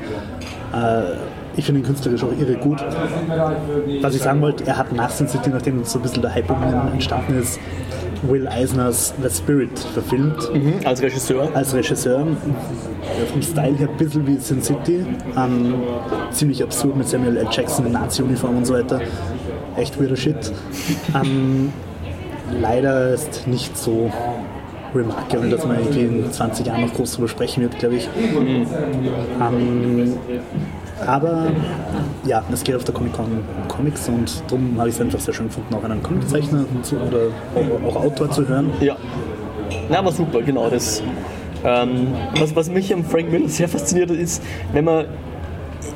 Speaker 2: Äh, ich finde ihn künstlerisch auch irre gut. Was ich sagen wollte, er hat nach Sin City, nachdem so ein bisschen der Hype um ihn entstanden ist, Will Eisners The Spirit verfilmt.
Speaker 1: Mhm, als Regisseur.
Speaker 2: Als Regisseur. Vom Style her ein bisschen wie Sin City. Ähm, ziemlich absurd mit Samuel L. Jackson in Nazi-Uniform und so weiter. Echt weirder Shit. Ähm, leider ist nicht so remarkable, dass man irgendwie in 20 Jahren noch groß drüber sprechen wird, glaube ich. Mhm. Ähm, aber ja, es geht auf der Comic Con Comics und darum habe ich es einfach sehr schön gefunden, auch einen Comiczeichner oder auch Autor zu hören.
Speaker 1: Ja. Na, aber super, genau. Das, ähm, was, was mich am Frank Miller sehr fasziniert ist, wenn man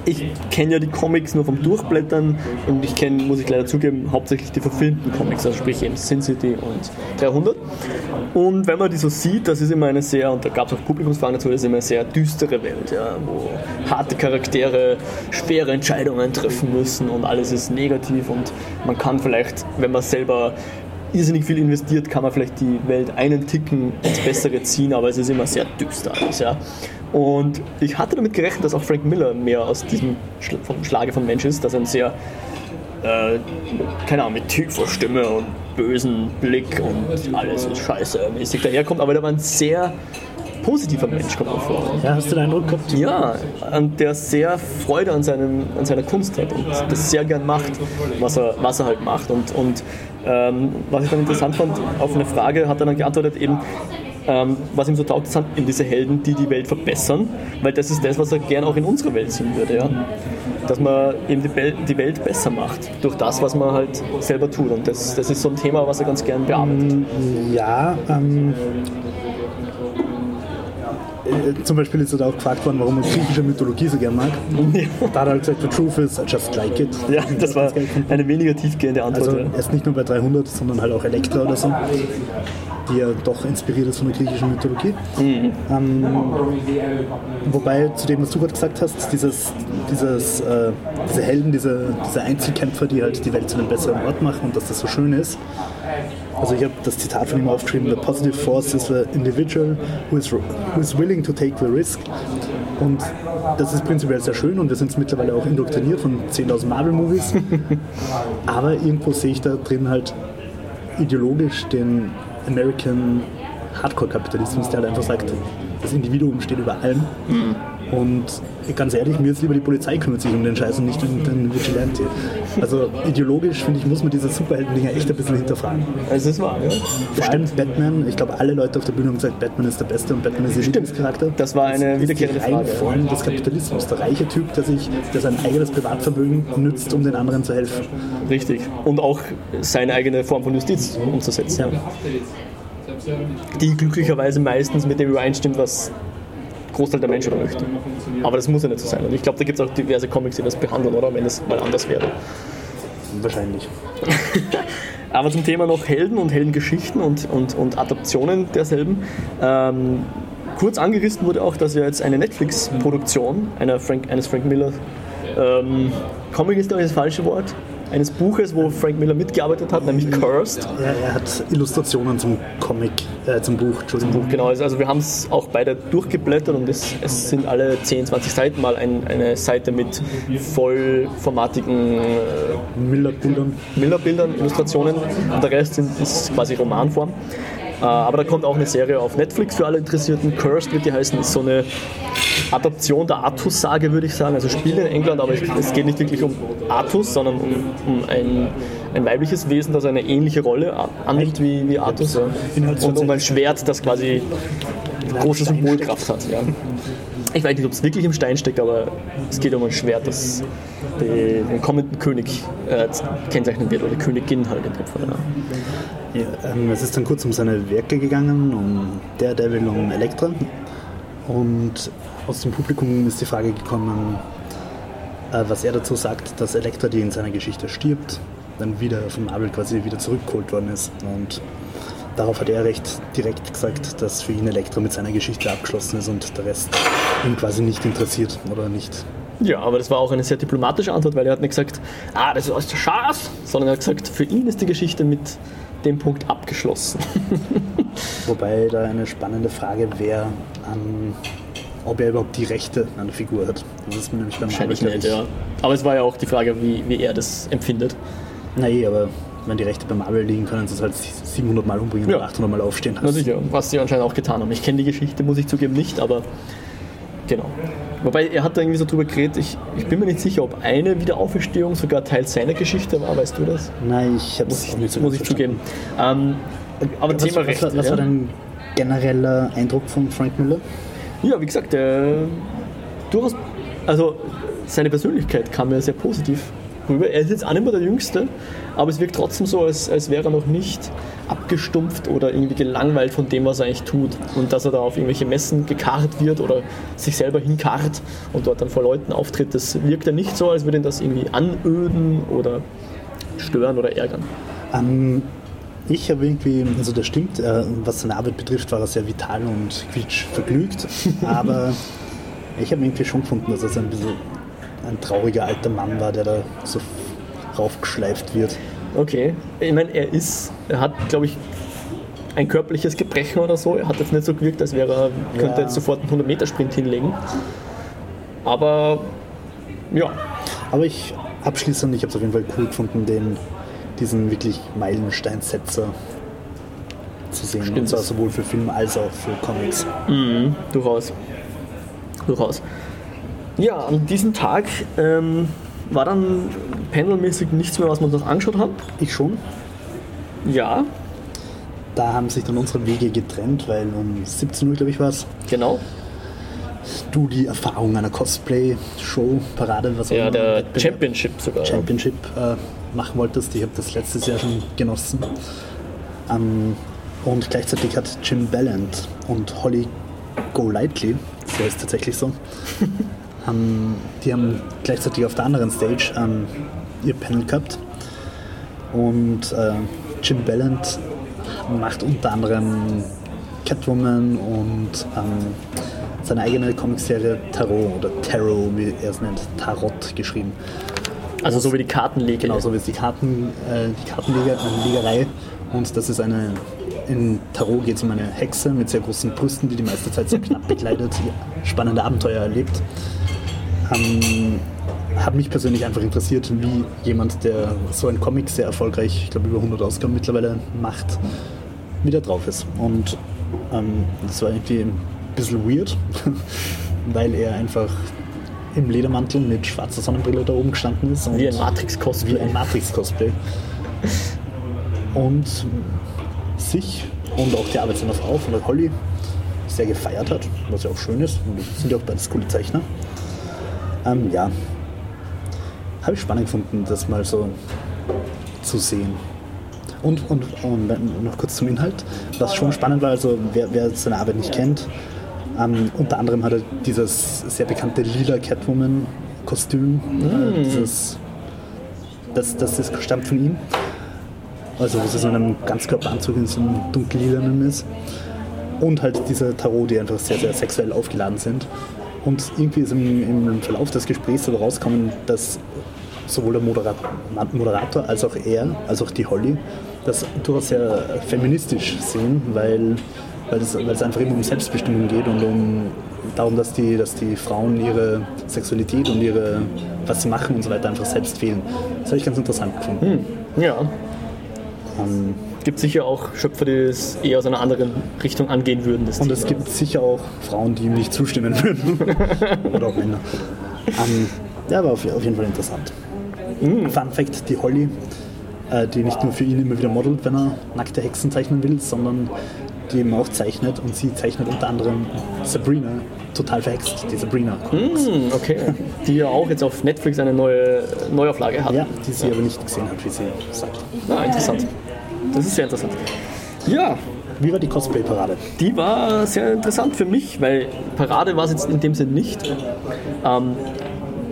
Speaker 1: ich kenne ja die Comics nur vom Durchblättern und ich kenne, muss ich leider zugeben, hauptsächlich die verfilmten Comics, also sprich eben Sin City und 300. Und wenn man die so sieht, das ist immer eine sehr, und da gab es auch Publikumsfragen dazu, das ist immer eine sehr düstere Welt, ja, wo harte Charaktere schwere Entscheidungen treffen müssen und alles ist negativ und man kann vielleicht, wenn man selber irrsinnig viel investiert, kann man vielleicht die Welt einen Ticken ins Bessere ziehen, aber es ist immer sehr düster alles, ja. Und ich hatte damit gerechnet, dass auch Frank Miller mehr aus diesem vom Schlage von Mensch ist, dass er ein sehr, äh, keine Ahnung, mit tiefer Stimme und bösen Blick und alles ist scheiße mäßig daherkommt, aber der war ein sehr positiver Mensch, kommt mir vor.
Speaker 2: Ja, hast du den Eindruck gehabt?
Speaker 1: Ja, und der sehr Freude an, seinem, an seiner Kunst hat und das sehr gern macht, was er, was er halt macht. Und, und ähm, was ich dann interessant fand, auf eine Frage hat er dann geantwortet, eben, ähm, was ihm so taugt, sind eben diese Helden, die die Welt verbessern, weil das ist das, was er gern auch in unserer Welt sehen würde. Ja? Dass man eben die, die Welt besser macht, durch das, was man halt selber tut. Und das, das ist so ein Thema, was er ganz gern bearbeitet.
Speaker 2: Ja, ähm, äh, zum Beispiel ist er da auch gefragt worden, warum er griechische Mythologie so gern mag. Ja. Da hat er halt gesagt, the truth is, I just like it.
Speaker 1: Ja, das war eine weniger tiefgehende Antwort.
Speaker 2: Also er ist nicht nur bei 300, sondern halt auch Elektra oder so die ja doch inspiriert ist von der griechischen Mythologie. Mhm. Ähm, wobei, zu dem, was du gerade gesagt hast, dieses, dieses, äh, diese Helden, diese, diese Einzelkämpfer, die halt die Welt zu einem besseren Ort machen und dass das so schön ist. Also ich habe das Zitat von ihm aufgeschrieben, The positive force is the individual who is, who is willing to take the risk. Und das ist prinzipiell sehr schön und wir sind mittlerweile auch indoktriniert von 10.000 Marvel-Movies. Aber irgendwo sehe ich da drin halt ideologisch den American Hardcore-Kapitalismus, der halt einfach sagt, das Individuum steht über allem. Mhm. Und ganz ehrlich, mir ist lieber die Polizei kümmert sich um den Scheiß und nicht um den Vigilante. Also ideologisch, finde ich, muss man diese Superhelden-Dinger echt ein bisschen hinterfragen.
Speaker 1: Es ist wahr, ja.
Speaker 2: Vor allem Batman, ich glaube, alle Leute auf der Bühne haben gesagt, Batman ist der Beste und Batman ist ihr Lieblingscharakter.
Speaker 1: Das war eine wiederkehrende Frage.
Speaker 2: Form des Kapitalismus. Der reiche Typ, der sich, der sein eigenes Privatvermögen nützt, um den anderen zu helfen.
Speaker 1: Richtig. Und auch seine eigene Form von Justiz umzusetzen. Ja. Die glücklicherweise meistens mit dem übereinstimmt, was Großteil der Menschen möchten. Aber das muss ja nicht so sein. Und ich glaube, da gibt es auch diverse Comics, die das behandeln, oder? Wenn es mal anders wäre.
Speaker 2: Wahrscheinlich.
Speaker 1: Aber zum Thema noch Helden und Heldengeschichten und, und, und Adaptionen derselben. Ähm, kurz angerissen wurde auch, dass ja jetzt eine Netflix-Produktion Frank, eines Frank Miller ähm, Comic ist, glaube ich, das falsche Wort, eines Buches, wo Frank Miller mitgearbeitet hat, nämlich Cursed.
Speaker 2: Ja, er hat Illustrationen zum Comic, äh, zum Buch,
Speaker 1: Zum Buch, genau. Also wir haben es auch beide durchgeblättert und es, es, sind alle 10, 20 Seiten mal ein, eine Seite mit vollformatigen äh,
Speaker 2: Miller-Bildern,
Speaker 1: Miller Illustrationen und der Rest sind, ist quasi Romanform. Äh, aber da kommt auch eine Serie auf Netflix für alle Interessierten. Cursed wird die heißen, ist so eine Adaption der Artus-Sage, würde ich sagen. Also spielt in England, aber es geht nicht wirklich um Artus, sondern um, um ein, ein, weibliches Wesen, das eine ähnliche Rolle annimmt wie, wie Artus. Ja. Und um ein Schwert, das quasi große Symbolkraft hat. Ja. Ich weiß nicht, ob es wirklich im Stein steckt, aber es geht um ein Schwert, das den kommenden König äh, kennzeichnen wird, oder Königin halt in dem Fall. Ja.
Speaker 2: Ja, ähm, es ist dann kurz um seine Werke gegangen, um Daredevil und Elektra. Und aus dem Publikum ist die Frage gekommen, äh, was er dazu sagt, dass Elektra, die in seiner Geschichte stirbt, dann wieder von Marvel quasi wieder zurückgeholt worden ist. Und darauf hat er recht direkt gesagt, dass für ihn Elektra mit seiner Geschichte abgeschlossen ist und der Rest ihn quasi nicht interessiert oder nicht.
Speaker 1: Ja, aber das war auch eine sehr diplomatische Antwort, weil er hat nicht gesagt, ah, das ist alles der Schatz, sondern er hat gesagt, für ihn ist die Geschichte mit dem Punkt abgeschlossen.
Speaker 2: Wobei da eine spannende Frage wäre, ähm, ob er überhaupt die Rechte an der Figur hat. Das ist mir nämlich beim
Speaker 1: Wahrscheinlich
Speaker 2: Marvel,
Speaker 1: nicht, ja. Aber es war ja auch die Frage, wie, wie er das empfindet.
Speaker 2: ich- Na eh, aber wenn die Rechte bei Marvel liegen, können sie es halt 700 Mal umbringen
Speaker 1: Ja.
Speaker 2: oder 800 Mal aufstehen.
Speaker 1: Na sicher, was sie anscheinend auch getan haben. Ich kenne die Geschichte, muss ich zugeben, nicht, aber genau. Wobei er hat da irgendwie so drüber geredet, ich, ich bin mir nicht sicher, ob eine Wiederauferstehung sogar Teil seiner Geschichte war, weißt du das?
Speaker 2: Nein, ich habe
Speaker 1: Muss
Speaker 2: es nicht so
Speaker 1: muss ich zugeben. Ähm, aber
Speaker 2: Was,
Speaker 1: Thema
Speaker 2: was,
Speaker 1: Recht.
Speaker 2: war, was
Speaker 1: ja?
Speaker 2: war dein genereller Eindruck von Frank Miller?
Speaker 1: Ja, wie gesagt, der durchaus, also seine Persönlichkeit kam mir sehr positiv rüber. Er ist jetzt auch nicht mehr der Jüngste, aber es wirkt trotzdem so, als, als wäre er noch nicht abgestumpft oder irgendwie gelangweilt von dem, was er eigentlich tut. Und dass er da auf irgendwelche Messen gekarrt wird oder sich selber hinkarrt und dort dann vor Leuten auftritt, das wirkt ja nicht so, als würde ihn das irgendwie anöden oder stören oder ärgern.
Speaker 2: Ähm, ich habe irgendwie, also das stimmt, äh, was seine Arbeit betrifft, war er sehr vital und quietsch vergnügt. aber ich habe irgendwie schon gefunden, dass er so ein bisschen ein trauriger alter Mann war, der da so raufgeschleift wird.
Speaker 1: Okay. Ich meine, er ist, er hat, glaube ich, ein körperliches Gebrechen oder so. Er hat jetzt nicht so gewirkt, als wäre er, könnte
Speaker 2: Ja.
Speaker 1: jetzt sofort einen 100-Meter-Sprint hinlegen. Aber ja,
Speaker 2: Aber ich abschließend, ich habe es auf jeden Fall cool gefunden, den, diesen wirklich Meilensteinsetzer zu sehen.
Speaker 1: Stimmt.
Speaker 2: Und zwar sowohl für Film als auch für Comics.
Speaker 1: durchaus. Durchaus. Ja, an diesem Tag ähm, war dann panelmäßig nichts mehr, was wir uns noch angeschaut haben.
Speaker 2: Ich schon.
Speaker 1: Ja,
Speaker 2: Da haben sich dann unsere Wege getrennt, weil um 17 Uhr, glaube ich, war es,
Speaker 1: genau.
Speaker 2: du die Erfahrung einer Cosplay-Show, Parade, was auch
Speaker 1: Ja,
Speaker 2: immer,
Speaker 1: der
Speaker 2: Wettbewerb,
Speaker 1: Championship sogar.
Speaker 2: Championship äh, machen wolltest. Ich habe das letztes Jahr schon genossen. Ähm, und gleichzeitig hat Jim Ballant und Holly Golightly, der ist tatsächlich so, ähm, die haben gleichzeitig auf der anderen Stage ähm, ihr Panel gehabt. Und äh, Jim Ballant macht unter anderem Catwoman und ähm, seine eigene Comicserie Tarot oder Tarot, wie er es nennt, Tarot geschrieben.
Speaker 1: Also so wie die Kartenleger.
Speaker 2: Genauso wie es die, Karten, äh, die Kartenlegerei. Und das ist eine, in Tarot geht es um eine Hexe mit sehr großen Brüsten, die die meiste Zeit sehr knapp bekleidet, spannende Abenteuer erlebt. Ähm, hat mich persönlich einfach interessiert, wie jemand, der so ein Comic sehr erfolgreich, ich glaube über 100 Ausgaben mittlerweile macht, wieder drauf ist. Und ähm, das war irgendwie ein bisschen weird, weil er einfach im Ledermantel mit schwarzer Sonnenbrille da oben gestanden ist. Und
Speaker 1: Wie ein Matrix-Cosplay.
Speaker 2: Wie ein Matrix-Cosplay. Und sich und auch die Arbeit seiner Frau, von der Holly, sehr gefeiert hat, was ja auch schön ist. Und sind ja auch beides coole Zeichner. Ähm, ja, habe ich spannend gefunden, das mal so zu sehen. Und, und, und noch kurz zum Inhalt. Was schon spannend war, also wer, wer seine Arbeit nicht kennt, ähm, unter anderem hat er dieses sehr bekannte lila Catwoman-Kostüm. Äh, dieses, das, das, das stammt von ihm. Also wo sie so in einem Ganzkörperanzug in so einem dunkellilanen ist. Und halt diese Tarot, die einfach sehr, sehr sexuell aufgeladen sind. Und irgendwie ist im, im Verlauf des Gesprächs so rausgekommen, dass sowohl der Moderator, Moderator als auch er, als auch die Holly, das durchaus sehr feministisch sehen, weil, weil, es, weil es einfach immer um Selbstbestimmung geht und um darum, dass die, dass die Frauen ihre Sexualität und ihre, was sie machen und so weiter einfach selbst wählen. Das habe ich ganz interessant gefunden.
Speaker 1: Ja.
Speaker 2: Ähm,
Speaker 1: Gibt sicher auch Schöpfer, die es eher aus einer anderen Richtung angehen würden.
Speaker 2: Und
Speaker 1: Thema.
Speaker 2: es gibt sicher auch Frauen, die ihm nicht zustimmen würden. Oder auch Männer. Ähm, ja, war auf, auf jeden Fall interessant. Fun Fact: Die Holly, äh, die nicht nur für ihn immer wieder modelt, wenn er nackte Hexen zeichnen will, sondern die eben auch zeichnet. Und sie zeichnet unter anderem Sabrina, total verhext, die Sabrina.
Speaker 1: Hm, okay. Die ja auch jetzt auf Netflix eine neue Neuauflage hat.
Speaker 2: Ja, die sie aber nicht gesehen hat, wie sie sagt.
Speaker 1: Ah, interessant. Das ist sehr interessant. Ja,
Speaker 2: Wie war die Cosplay-Parade?
Speaker 1: die war sehr interessant für mich, weil Parade war es jetzt in dem Sinn nicht. Ähm,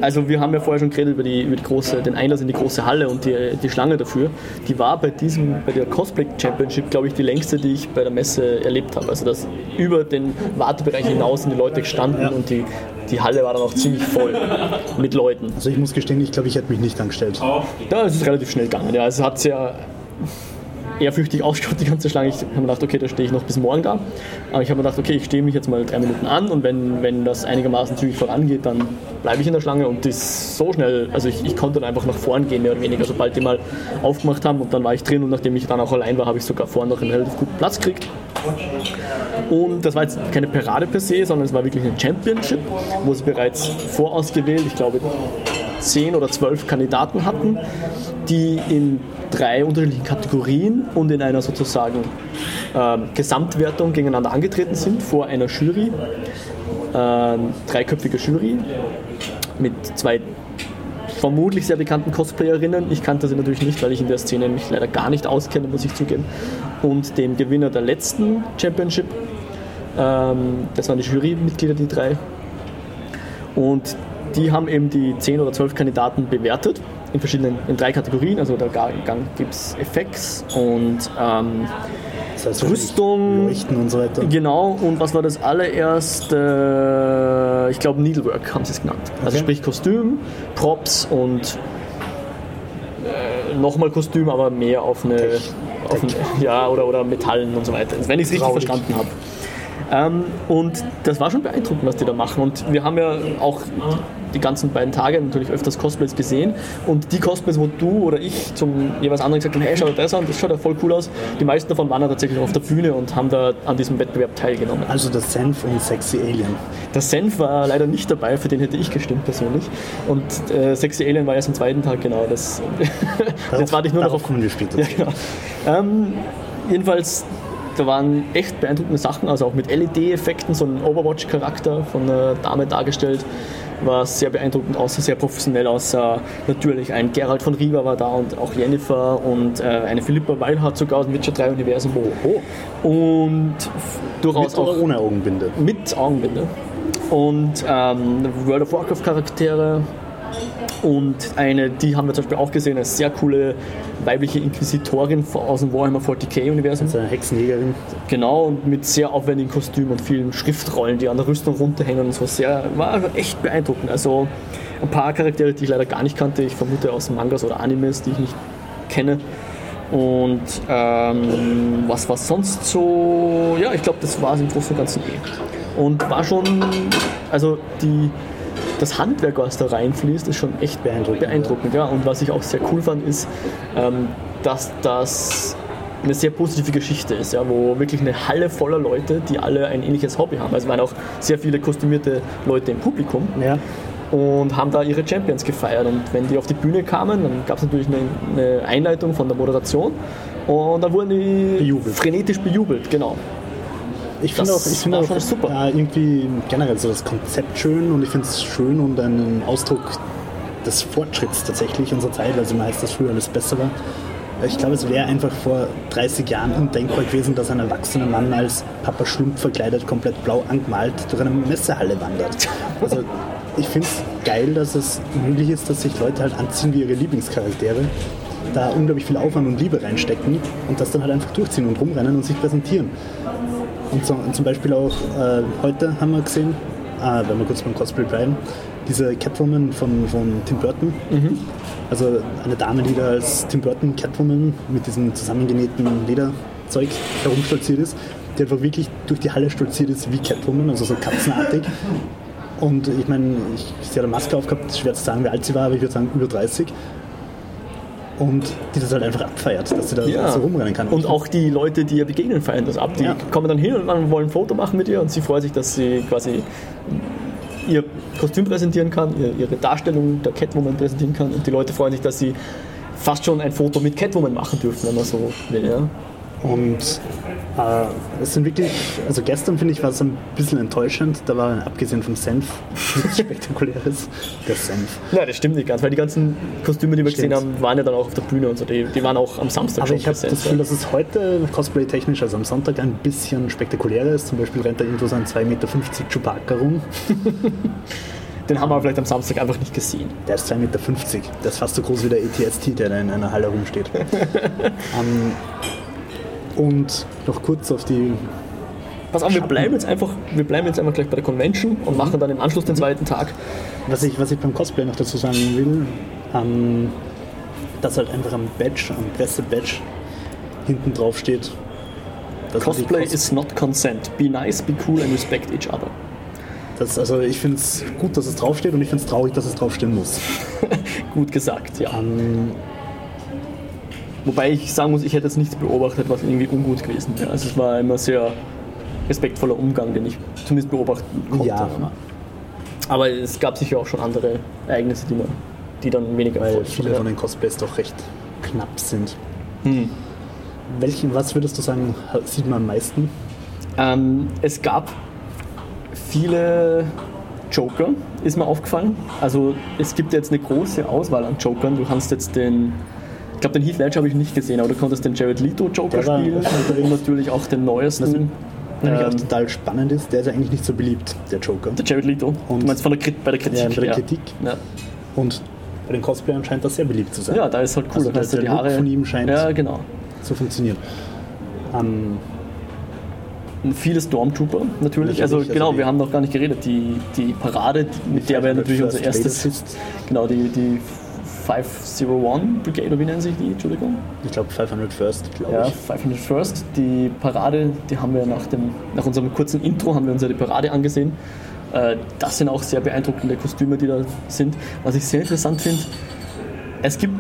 Speaker 1: also wir haben ja vorher schon geredet über, die, über die große, den Einlass in die große Halle und die, die Schlange dafür. Die war bei diesem, bei der Cosplay Championship, glaube ich, die längste, die ich bei der Messe erlebt habe. Also dass über den Wartebereich hinaus sind die Leute gestanden
Speaker 2: Ja.
Speaker 1: und die, die Halle war dann auch ziemlich voll mit Leuten.
Speaker 2: Also ich muss gestehen, ich glaube, ich hätte mich nicht angestellt.
Speaker 1: Da ist es relativ schnell gegangen. Ja, also hat sehr ehrfürchtig ausgeschaut, die ganze Schlange. Ich habe mir gedacht, okay, da stehe ich noch bis morgen da. Aber ich habe mir gedacht, okay, ich stehe mich jetzt mal drei Minuten an und wenn, wenn das einigermaßen zügig vorangeht, dann bleibe ich in der Schlange und das so schnell, also ich, ich konnte dann einfach nach vorn gehen, mehr oder weniger, sobald die mal aufgemacht haben und dann war ich drin und nachdem ich dann auch allein war, habe ich sogar vorne noch einen relativ guten Platz gekriegt. Und das war jetzt keine Parade per se, sondern es war wirklich ein Championship, wo sie bereits vorausgewählt, ich glaube, zehn oder zwölf Kandidaten hatten, die in drei unterschiedlichen Kategorien und in einer sozusagen ähm, Gesamtwertung gegeneinander angetreten sind vor einer Jury, ähm, dreiköpfige Jury mit zwei vermutlich sehr bekannten Cosplayerinnen. Ich kannte sie natürlich nicht, weil ich in der Szene mich leider gar nicht auskenne, muss ich zugeben. Und dem Gewinner der letzten Championship. Ähm, das waren die Jurymitglieder, die drei. Und die haben eben die 10 oder 12 Kandidaten bewertet in verschiedenen, in drei Kategorien. Also da gibt es Effects und ähm,
Speaker 2: Das heißt,
Speaker 1: Rüstung.
Speaker 2: Leuchten und so weiter.
Speaker 1: Genau, und was war das allererste? Ich glaube Needlework haben sie es genannt. Also
Speaker 2: Okay.
Speaker 1: sprich Kostüm, Props und äh, nochmal Kostüm, aber mehr auf eine, auf eine ja, oder, oder Metallen und so weiter, wenn ich es richtig verstanden habe. Ähm, und das war schon beeindruckend, was die da machen. Und wir haben ja auch die ganzen beiden Tage natürlich öfters Cosplays gesehen. Und die Cosplays, wo du oder ich zum jeweils anderen gesagt haben, hey, schau dir das an, das schaut ja voll cool aus. Die meisten davon waren dann tatsächlich auf der Bühne und haben da an diesem Wettbewerb teilgenommen.
Speaker 2: Also das Senf und Sexy Alien.
Speaker 1: Der Senf war leider nicht dabei, für den hätte ich gestimmt persönlich. Und äh, Sexy Alien war erst am zweiten Tag, genau. Das, jetzt warte ich nur noch
Speaker 2: Darauf
Speaker 1: auf
Speaker 2: kommen wir später.
Speaker 1: ja, genau. Ähm, jedenfalls, da waren echt beeindruckende Sachen, also auch mit LED-Effekten, so ein Overwatch-Charakter von einer Dame dargestellt. War sehr beeindruckend aus, sehr professionell aus. Natürlich ein Gerald von Riva war da und auch Jennifer und äh, eine Philippa Weilhardt sogar aus dem Witcher 3 Universum. Und f- durchaus
Speaker 2: Mit
Speaker 1: auch
Speaker 2: ohne Augenbinde.
Speaker 1: mit Augenbinde. Und ähm, World of Warcraft Charaktere. Und eine, die haben wir zum Beispiel auch gesehen, eine sehr coole weibliche Inquisitorin aus dem Warhammer 40k Universum.
Speaker 2: So eine Hexenjägerin.
Speaker 1: Genau, und mit sehr aufwendigen Kostümen und vielen Schriftrollen, die an der Rüstung runterhängen und so. Sehr, war echt beeindruckend. Also ein paar Charaktere, die ich leider gar nicht kannte. Ich vermute aus Mangas oder Animes, die ich nicht kenne. Und ähm, was war sonst so? Ja, ich glaube, das war es im Großen und Ganzen eh. Und war schon, also die, das Handwerk, was da reinfließt, ist schon echt
Speaker 2: Beeindruckend,
Speaker 1: beeindruckend ja. Und was ich auch sehr cool fand, ist, ähm, dass das eine sehr positive Geschichte ist, ja, wo wirklich eine Halle voller Leute, die alle ein ähnliches Hobby haben. Also waren auch sehr viele kostümierte Leute im Publikum
Speaker 2: Ja.
Speaker 1: und haben da ihre Champions gefeiert. Und wenn die auf die Bühne kamen, dann gab es natürlich eine, eine Einleitung von der Moderation und dann wurden die
Speaker 2: Bejubelt.
Speaker 1: frenetisch bejubelt, genau.
Speaker 2: Ich finde auch, ich finde auch
Speaker 1: super.
Speaker 2: Ja, irgendwie generell so das Konzept schön und ich finde es schön und einen Ausdruck des Fortschritts tatsächlich unserer Zeit. Also man heißt, dass früher alles besser war. Ich glaube, es wäre einfach vor 30 Jahren undenkbar gewesen, dass ein erwachsener Mann als Papa Schlumpf verkleidet, komplett blau angemalt, durch eine Messehalle wandert. Also ich finde es geil, dass es möglich ist, dass sich Leute halt anziehen wie ihre Lieblingscharaktere, da unglaublich viel Aufwand und Liebe reinstecken und das dann halt einfach durchziehen und rumrennen und sich präsentieren. Und, so, zum Beispiel auch äh, heute haben wir gesehen, äh, wenn wir kurz beim Cosplay bleiben, diese Catwoman von, von Tim Burton. Also eine Dame, die da als Tim Burton Catwoman mit diesem zusammengenähten Lederzeug herumstolziert ist, die einfach wirklich durch die Halle stolziert ist wie Catwoman, also so katzenartig. Und ich meine, sie hat eine Maske aufgehabt, schwer zu sagen, wie alt sie war, aber ich würde sagen über 30. Und die das halt einfach abfeiert, dass sie da
Speaker 1: Ja.
Speaker 2: so rumrennen kann.
Speaker 1: Und auch die Leute, die ihr begegnen, feiern das ab. Die
Speaker 2: Ja.
Speaker 1: kommen dann hin und wollen ein Foto machen mit ihr und sie freut sich, dass sie quasi ihr Kostüm präsentieren kann, ihr- ihre Darstellung der Catwoman präsentieren kann und die Leute freuen sich, dass sie fast schon ein Foto mit Catwoman machen dürfen, wenn man so will. Ja.
Speaker 2: Und äh, es sind wirklich, also gestern finde ich war es ein bisschen enttäuschend, da war abgesehen vom Senf nichts Spektakuläres, der Senf.
Speaker 1: Nein, das stimmt nicht ganz, weil die ganzen Kostüme, die wir
Speaker 2: Stimmt.
Speaker 1: gesehen haben, waren ja dann auch auf der Bühne und so, die, die waren auch am Samstag
Speaker 2: Aber ich habe das Gefühl, dass es heute Cosplay-technisch, also am Sonntag, ein bisschen spektakulärer ist. Zum Beispiel rennt da irgendwo so ein 2,50 Meter Chewbacca rum.
Speaker 1: Den haben wir vielleicht am Samstag einfach nicht gesehen.
Speaker 2: Der ist 2,50 Meter. Der ist fast so groß wie der ETST, der da in einer Halle rumsteht. ähm, und noch kurz auf die.
Speaker 1: Pass auf, wir bleiben jetzt einfach, wir bleiben jetzt einfach gleich bei der Convention und machen dann im Anschluss den zweiten Tag.
Speaker 2: Was ich, was ich beim Cosplay noch dazu sagen will, ähm, dass halt einfach am Badge, am Presse-Badge hinten drauf steht.
Speaker 1: Cosplay
Speaker 2: Cos-
Speaker 1: is not consent. Be nice, be cool and respect each other.
Speaker 2: Das, also ich finde es gut, dass es draufsteht und ich finde es traurig, dass es draufstehen muss.
Speaker 1: Gut gesagt, ja.
Speaker 2: Ähm,
Speaker 1: Wobei ich sagen muss, ich hätte jetzt nichts beobachtet, was irgendwie ungut gewesen wäre. Also es war immer sehr respektvoller Umgang, den ich zumindest beobachten konnte.
Speaker 2: ja,
Speaker 1: Aber es gab sicher auch schon andere Ereignisse, die, man, die dann weniger
Speaker 2: weil viele von den Cosplays doch recht knapp sind.
Speaker 1: Hm.
Speaker 2: Welchen, was würdest du sagen, sieht man am meisten?
Speaker 1: Ähm, es gab viele Joker, ist mir aufgefallen. Also es gibt jetzt eine große Auswahl an Jokern. Du kannst jetzt den, ich glaube den Heath Ledger habe ich nicht gesehen, aber du konntest den Jared Leto Joker spielen und natürlich auch den neuesten.
Speaker 2: Nämlich auch
Speaker 1: Ähm,
Speaker 2: total spannend ist, der ist ja eigentlich nicht so beliebt, der Joker.
Speaker 1: der Jared Leto.
Speaker 2: Und-
Speaker 1: du meinst von der, Krit- bei der Kritik?
Speaker 2: Ja, bei der
Speaker 1: ja.
Speaker 2: Kritik.
Speaker 1: Ja.
Speaker 2: Und bei den Cosplayern scheint das sehr beliebt zu sein.
Speaker 1: ja, da ist halt cool.
Speaker 2: Also
Speaker 1: da kannst du
Speaker 2: der
Speaker 1: die
Speaker 2: Look
Speaker 1: Haare.
Speaker 2: von ihm scheint-
Speaker 1: Ja, genau.
Speaker 2: So funktioniert. Ähm,
Speaker 1: Und viele Stormtrooper natürlich.
Speaker 2: Natürlich,
Speaker 1: Also
Speaker 2: also
Speaker 1: genau,
Speaker 2: die-
Speaker 1: wir haben noch gar nicht geredet. Die, die Parade, mit der wir natürlich unser erstes. Genau, die, die 501 Brigade, oder wie nennen sich die? Entschuldigung.
Speaker 2: Ich glaube 500 First, glaube
Speaker 1: Ja,
Speaker 2: ich.
Speaker 1: 500 First. Die Parade, die haben wir nach, dem, nach unserem kurzen Intro, haben wir uns ja die Parade angesehen. Äh, Das sind auch sehr beeindruckende Kostüme, die da sind. Was ich sehr interessant finde, es gibt,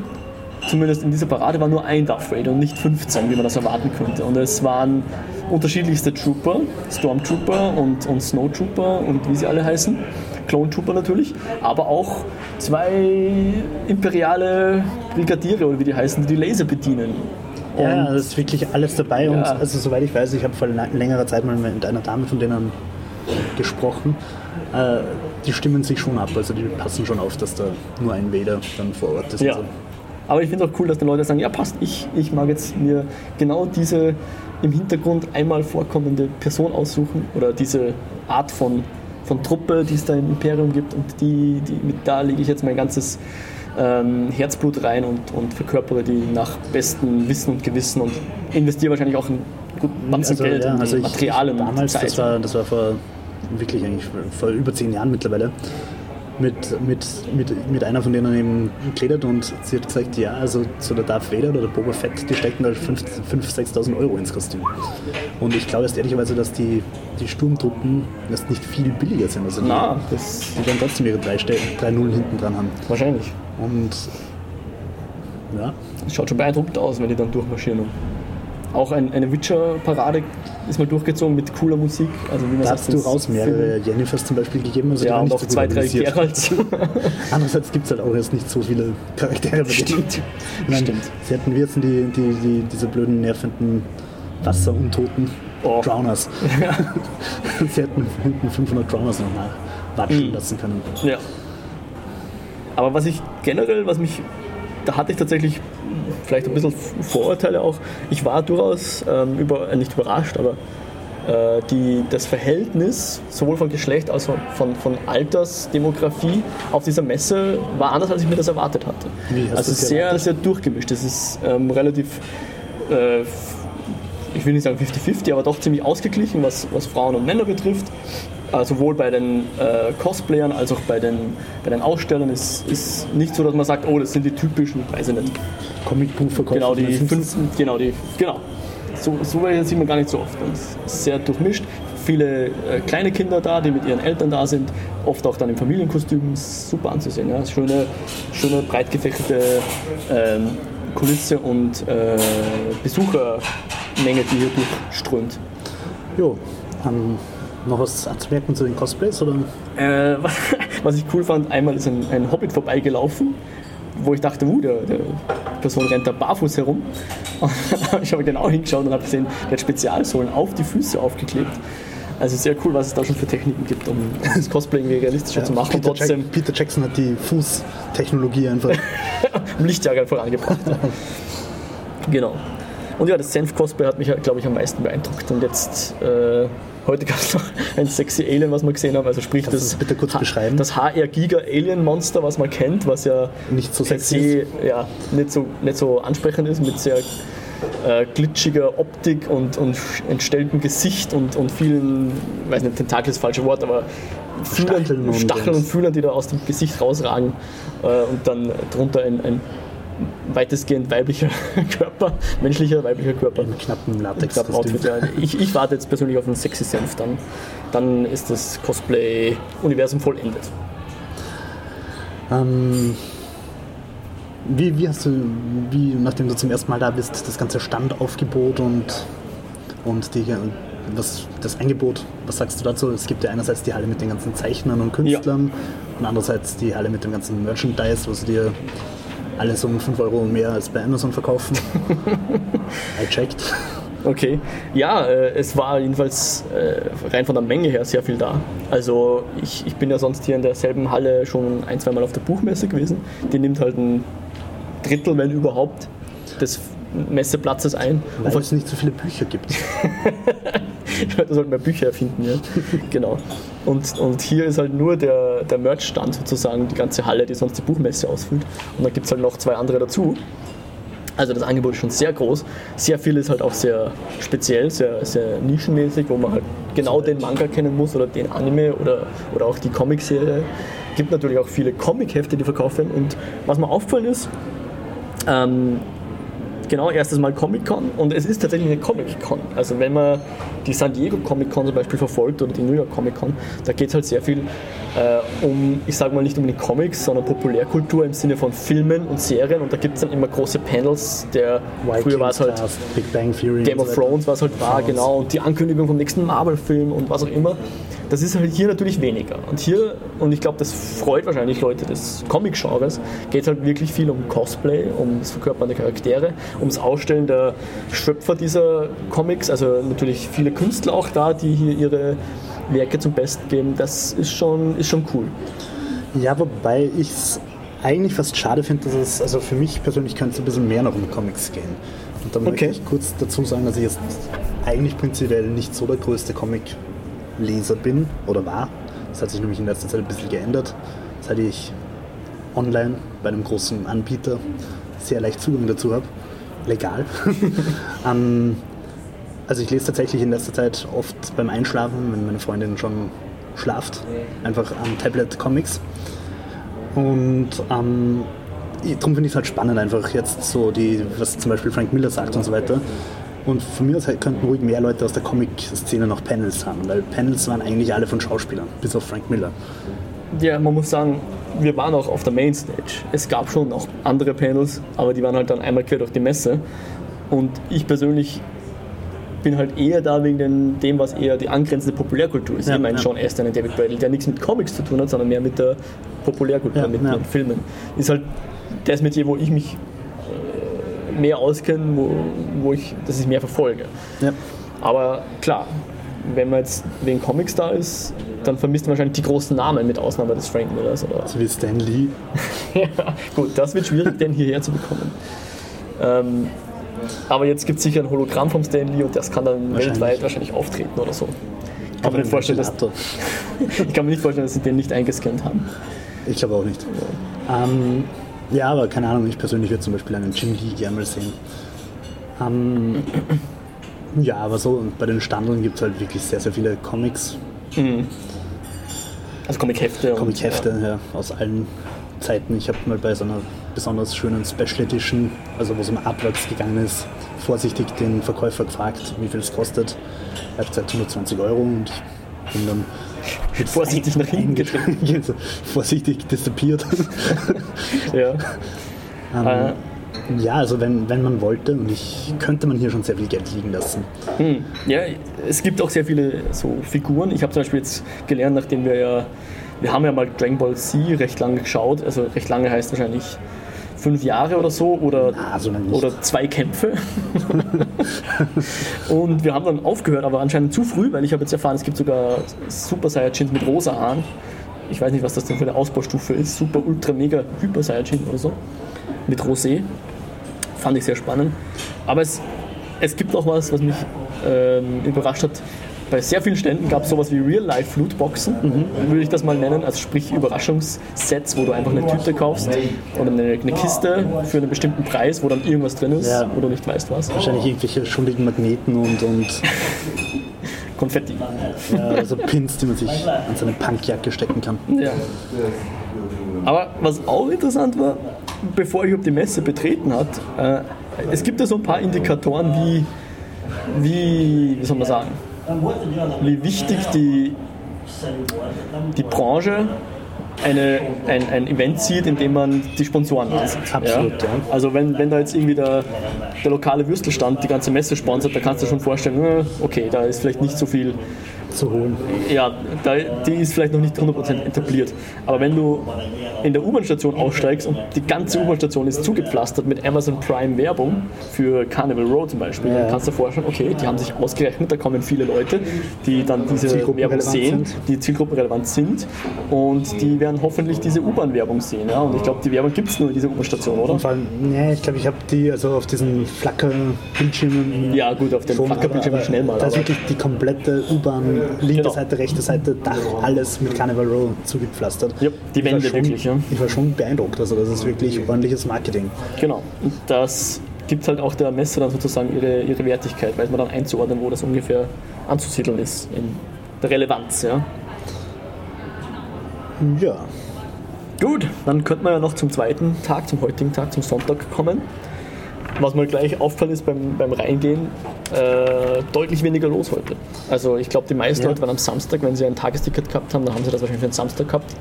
Speaker 1: zumindest in dieser Parade, war nur ein Darth Vader und nicht 15, wie man das erwarten könnte. Und es waren unterschiedlichste Trooper, Stormtrooper und, und Snowtrooper und wie sie alle heißen. Clone Trooper natürlich, aber auch zwei imperiale Brigadiere oder wie die heißen, die die Laser bedienen.
Speaker 2: Ja,
Speaker 1: Und-
Speaker 2: da ist wirklich alles dabei. Und
Speaker 1: Ja.
Speaker 2: also soweit ich weiß, ich habe vor längerer Zeit mal mit einer Dame von denen gesprochen. Äh, die stimmen sich schon ab, also die passen schon auf, dass da nur ein Vader dann vor Ort ist.
Speaker 1: Ja.
Speaker 2: und so.
Speaker 1: Aber ich finde auch cool, dass die Leute sagen, ja passt, ich, ich mag jetzt mir genau diese im Hintergrund einmal vorkommende Person aussuchen oder diese Art von, von Truppe, die es da im Imperium gibt und die, die mit da lege ich jetzt mein ganzes ähm, Herzblut rein und, und verkörpere die nach bestem Wissen und Gewissen und investiere wahrscheinlich auch einen guten Batzen
Speaker 2: Also,
Speaker 1: Geld
Speaker 2: ja,
Speaker 1: in
Speaker 2: also ich,
Speaker 1: Materialien und
Speaker 2: damals,
Speaker 1: Zeit.
Speaker 2: das war, das war vor wirklich eigentlich vor über zehn Jahren mittlerweile, mit, mit, mit, mit einer von denen eben gekleidet und sie hat gesagt, ja, also so der Darth Vader oder der Boba Fett, die stecken da 5.000, 6.000 Euro ins Kostüm. Und ich glaube jetzt ehrlicherweise, dass die, die Sturmtruppen erst nicht viel billiger sind. Also die,
Speaker 1: Na, das
Speaker 2: die werden trotzdem ihre drei, Ste- drei Nullen hinten dran haben.
Speaker 1: wahrscheinlich.
Speaker 2: Und ja,
Speaker 1: Das schaut schon beeindruckend aus, wenn die dann durchmarschieren. Auch ein, eine Witcher-Parade ist mal durchgezogen mit cooler Musik. Also wie man
Speaker 2: da hat es durchaus mehrere Jennifers zum Beispiel gegeben. Also
Speaker 1: Ja, und auch
Speaker 2: so
Speaker 1: zwei, drei. Geralds.
Speaker 2: Andererseits gibt es halt auch jetzt nicht so viele Charaktere.
Speaker 1: Stimmt.
Speaker 2: Meine,
Speaker 1: Stimmt.
Speaker 2: Sie hätten wir jetzt die, die, die, diese blöden, nervenden Wasseruntoten
Speaker 1: Oh.
Speaker 2: Drowners. Sie hätten hinten 500 Drowners noch nachwatschen
Speaker 1: Mhm.
Speaker 2: lassen können.
Speaker 1: Ja. Aber was ich generell, was mich, da hatte ich tatsächlich vielleicht ein bisschen Vorurteile auch. Ich war durchaus ähm, über, äh, nicht überrascht, aber äh, die, das Verhältnis sowohl von Geschlecht als auch von, von Altersdemografie auf dieser Messe war anders, als ich mir das erwartet hatte. Also sehr,
Speaker 2: erwartet?
Speaker 1: sehr durchgemischt. Es ist ähm, relativ äh, ich will nicht sagen 50-50, aber doch ziemlich ausgeglichen, was, was Frauen und Männer betrifft. Äh, sowohl bei den äh, Cosplayern als auch bei den, bei den Ausstellern ist, ist nicht so, dass man sagt, oh, das sind die typischen, weiß ich nicht,
Speaker 2: Comicbuchverkäufer.
Speaker 1: genau die fünf, genau die, genau. So, so welche sieht man gar nicht so oft. Und es ist sehr durchmischt. Viele äh, kleine Kinder da, die mit ihren Eltern da sind, oft auch dann im Familienkostüm, super anzusehen. Ja. Schöne, schöne breit gefächerte ähm, Kulisse und äh, Besuchermenge, die hier durchströmt.
Speaker 2: Jo, ähm, noch was anzumerken zu den Cosplays? Oder?
Speaker 1: Äh, was ich cool fand, einmal ist ein, ein Hobbit vorbeigelaufen, wo ich dachte, uh, der, der Person rennt da barfuß herum. Und ich habe genau hingeschaut und habe gesehen, der hat Spezialsohlen auf die Füße aufgeklebt. Also sehr cool, was es da schon für Techniken gibt, um das Cosplay irgendwie realistischer ja, zu machen.
Speaker 2: Peter, trotzdem Jack, Peter Jackson hat die Fußtechnologie einfach
Speaker 1: im Lichtjahr vorangebracht. genau. Und ja, das Senf-Cosplay hat mich, glaube ich, am meisten beeindruckt. Und jetzt, äh, heute gab es noch ein sexy Alien, was wir gesehen haben. Also sprich
Speaker 2: das, bitte kurz beschreiben?
Speaker 1: das HR-Giga-Alien-Monster, was man kennt, was ja
Speaker 2: nicht so sexy ist.
Speaker 1: Ja, nicht so, nicht so ansprechend ist, mit sehr äh, glitschiger Optik und, und entstelltem Gesicht und, und vielen, ich weiß nicht, Tentakel ist das falsche Wort, aber Fühlern, Stacheln, und, Stacheln und Fühlern, die da aus dem Gesicht rausragen äh, und dann drunter ein, ein weitestgehend weiblicher Körper, menschlicher weiblicher Körper.
Speaker 2: Im knappen latex knappen
Speaker 1: Outfit, ja. ich, ich warte jetzt persönlich auf einen sexy Senf, dann, dann ist das Cosplay-Universum vollendet.
Speaker 2: Ähm, wie, wie hast du, wie, nachdem du zum ersten Mal da bist, das ganze Standaufgebot und, und die, was, das Angebot, was sagst du dazu? Es gibt ja einerseits die Halle mit den ganzen Zeichnern und Künstlern ja. und andererseits die Halle mit dem ganzen Merchandise, wo sie dir alles um 5 Euro mehr als bei Amazon verkaufen. I checked.
Speaker 1: Okay, ja, äh, es war jedenfalls äh, rein von der Menge her sehr viel da. Also ich, ich bin ja sonst hier in derselben Halle schon ein, zwei Mal auf der Buchmesse gewesen. Die nimmt halt ein Drittel, wenn überhaupt, des Messeplatzes ein.
Speaker 2: Weil es nicht so viele Bücher gibt.
Speaker 1: da sollten wir Bücher erfinden, ja. genau. Und, und hier ist halt nur der, der Merch-Stand sozusagen, die ganze Halle, die sonst die Buchmesse ausfüllt. Und dann gibt es halt noch zwei andere dazu. Also das Angebot ist schon sehr groß. Sehr viel ist halt auch sehr speziell, sehr, sehr nischenmäßig, wo man halt genau den Manga kennen muss oder den Anime oder, oder auch die Comicserie. Es Gibt natürlich auch viele Comic-Hefte, die verkauft werden. Und was mir aufgefallen ist, ähm, genau, erstes Mal Comic-Con und es ist tatsächlich eine Comic-Con. Also wenn man die San Diego Comic-Con zum Beispiel verfolgt oder die New York Comic-Con, da geht es halt sehr viel äh, um, ich sage mal nicht um die Comics, sondern Populärkultur im Sinne von Filmen und Serien und da gibt es dann immer große Panels, der
Speaker 2: Vikings früher war es halt
Speaker 1: Big Bang Theory Game of Thrones, was halt war, genau, und die Ankündigung vom nächsten Marvel-Film und was auch immer. Das ist halt hier natürlich weniger. Und hier, und ich glaube, das freut wahrscheinlich Leute des Comic-Genres, geht es halt wirklich viel um Cosplay, um das Verkörpern der Charaktere, ums Ausstellen der Schöpfer dieser Comics, also natürlich viele Künstler auch da, die hier ihre Werke zum Besten geben. Das ist schon, ist schon cool.
Speaker 2: Ja, wobei ich es eigentlich fast schade finde, dass es, also für mich persönlich könnte es ein bisschen mehr noch um Comics gehen. Und da okay. möchte ich kurz dazu sagen, dass ich jetzt eigentlich prinzipiell nicht so der größte Comic Leser bin oder war. Das hat sich nämlich in letzter Zeit ein bisschen geändert, seit ich online bei einem großen Anbieter sehr leicht Zugang dazu habe. Legal. ähm, also ich lese tatsächlich in letzter Zeit oft beim Einschlafen, wenn meine Freundin schon schlaft, einfach am Tablet Comics. Und ähm, darum finde ich es halt spannend, einfach jetzt so die, was zum Beispiel Frank Miller sagt und so weiter. Und von mir aus könnten ruhig mehr Leute aus der Comic-Szene noch Panels haben, weil Panels waren eigentlich alle von Schauspielern, bis auf Frank Miller.
Speaker 1: Ja, man muss sagen, wir waren auch auf der Mainstage. Es gab schon auch andere Panels, aber die waren halt dann einmal quer durch die Messe. Und ich persönlich bin halt eher da wegen dem, was eher die angrenzende Populärkultur ist. Ja, ich meine ja. Sean Astin und David Bradley, der nichts mit Comics zu tun hat, sondern mehr mit der Populärkultur, ja, mit, ja. mit Filmen. Ist halt das Metier, wo ich mich mehr auskennen, wo, wo ich, dass ich mehr verfolge. Ja. Aber klar, wenn man jetzt wegen Comics da ist, dann vermisst man wahrscheinlich die großen Namen mit Ausnahme des Frank Millers. Oder?
Speaker 2: So wie Stan Lee.
Speaker 1: ja, gut, das wird schwierig, den hierher zu bekommen. Ähm, aber jetzt gibt es sicher ein Hologramm vom Stan Lee und das kann dann wahrscheinlich. weltweit wahrscheinlich auftreten oder so. Ich kann, mir nicht vorstellen, dass, ich kann mir nicht vorstellen, dass sie den nicht eingescannt haben.
Speaker 2: Ich glaube auch nicht. Ja. Ähm, ja, aber keine Ahnung, ich persönlich würde zum Beispiel einen Jim Lee gerne mal sehen. Ähm, ja, aber so bei den Standeln gibt es halt wirklich sehr, sehr viele Comics. Mhm.
Speaker 1: Also Comic-Hefte.
Speaker 2: Comic-Hefte, ja. ja. aus allen Zeiten. Ich habe mal bei so einer besonders schönen Special Edition, also wo es um Artworks gegangen ist, vorsichtig den Verkäufer gefragt, wie viel es kostet. Er hat gesagt 120 Euro und ich bin dann
Speaker 1: vorsichtig nach hinten.
Speaker 2: Also vorsichtig diszipliert.
Speaker 1: ja.
Speaker 2: ähm, äh. Ja, also wenn, wenn man wollte, und ich könnte man hier schon sehr viel Geld liegen lassen.
Speaker 1: Hm. Ja, es gibt auch sehr viele so Figuren. Ich habe zum Beispiel jetzt gelernt, nachdem wir ja, wir haben ja mal Dragon Ball Z recht lange geschaut, also recht lange heißt wahrscheinlich fünf Jahre oder so oder,
Speaker 2: Na, so nicht.
Speaker 1: oder zwei Kämpfe. und wir haben dann aufgehört, aber anscheinend zu früh, weil ich habe jetzt erfahren, es gibt sogar Super Saiyajins mit rosa Haaren. Ich weiß nicht, was das denn für eine Ausbaustufe ist. Super, ultra, mega, Hyper Saiyajin oder so. Mit Rosé. Fand ich sehr spannend. Aber es, es gibt noch was, was mich ähm, überrascht hat. Bei sehr vielen Ständen gab es sowas wie Real-Life-Lootboxen, würde ich das mal nennen. Also sprich Überraschungssets, wo du einfach eine Tüte kaufst oder eine, eine Kiste für einen bestimmten Preis, wo dann irgendwas drin ist,
Speaker 2: Ja.
Speaker 1: wo du nicht weißt was.
Speaker 2: Wahrscheinlich irgendwelche schuldigen Magneten und, und
Speaker 1: Konfetti.
Speaker 2: ja, also Pins, die man sich an seine Punkjacke stecken kann.
Speaker 1: Ja. Aber was auch interessant war, bevor ich überhaupt die Messe betreten hat, äh, es gibt ja so ein paar Indikatoren, wie, wie, wie soll man sagen, wie wichtig die, die Branche eine, ein, ein Event sieht, in dem man die Sponsoren ansieht.
Speaker 2: Absolut, ja.
Speaker 1: Also wenn, wenn da jetzt irgendwie der, der lokale Würstelstand die ganze Messe sponsert, da kannst du schon vorstellen, äh, okay, da ist vielleicht nicht so viel
Speaker 2: Zu holen.
Speaker 1: ja, da, die ist vielleicht noch nicht 100% etabliert. Aber wenn du in der U-Bahn-Station aussteigst und die ganze U-Bahn-Station ist zugepflastert mit Amazon Prime Werbung für Carnival Row zum Beispiel, dann kannst du dir vorstellen, okay, die haben sich ausgerechnet, da kommen viele Leute, die dann diese Werbung sehen,
Speaker 2: sind.
Speaker 1: die zielgruppenrelevant sind und die werden hoffentlich diese U-Bahn-Werbung sehen. Ja? Und ich glaube, die Werbung gibt es nur in dieser U-Bahn-Station, oder?
Speaker 2: Allem, nee, ich glaube, ich habe die also auf diesen Flacker-Bildschirmen.
Speaker 1: Ja, gut, auf den
Speaker 2: schon,
Speaker 1: Flackerbildschirmen schnell mal,
Speaker 2: Da ist wirklich die komplette U-Bahn, linke
Speaker 1: Genau.
Speaker 2: Seite, rechte Seite, Dach, alles mit Carnival Row zugepflastert.
Speaker 1: Ja, die Wände
Speaker 2: schon,
Speaker 1: wirklich, ja.
Speaker 2: Ich war schon beeindruckt. Also, das ist wirklich ordentliches Marketing.
Speaker 1: Genau. Und das gibt halt auch der Messe dann sozusagen ihre, ihre Wertigkeit, weiß man dann einzuordnen, wo das ungefähr anzusiedeln ist in der Relevanz. Ja.
Speaker 2: Ja,
Speaker 1: Gut, dann könnte man ja noch zum zweiten Tag, zum heutigen Tag, zum Sonntag kommen. Was mir gleich auffallen ist beim, beim Reingehen, äh, deutlich weniger los heute. Also ich glaube, die meisten
Speaker 2: Ja.
Speaker 1: Leute waren am Samstag, wenn sie ein Tagesticket gehabt haben, dann haben sie das wahrscheinlich für den Samstag gehabt.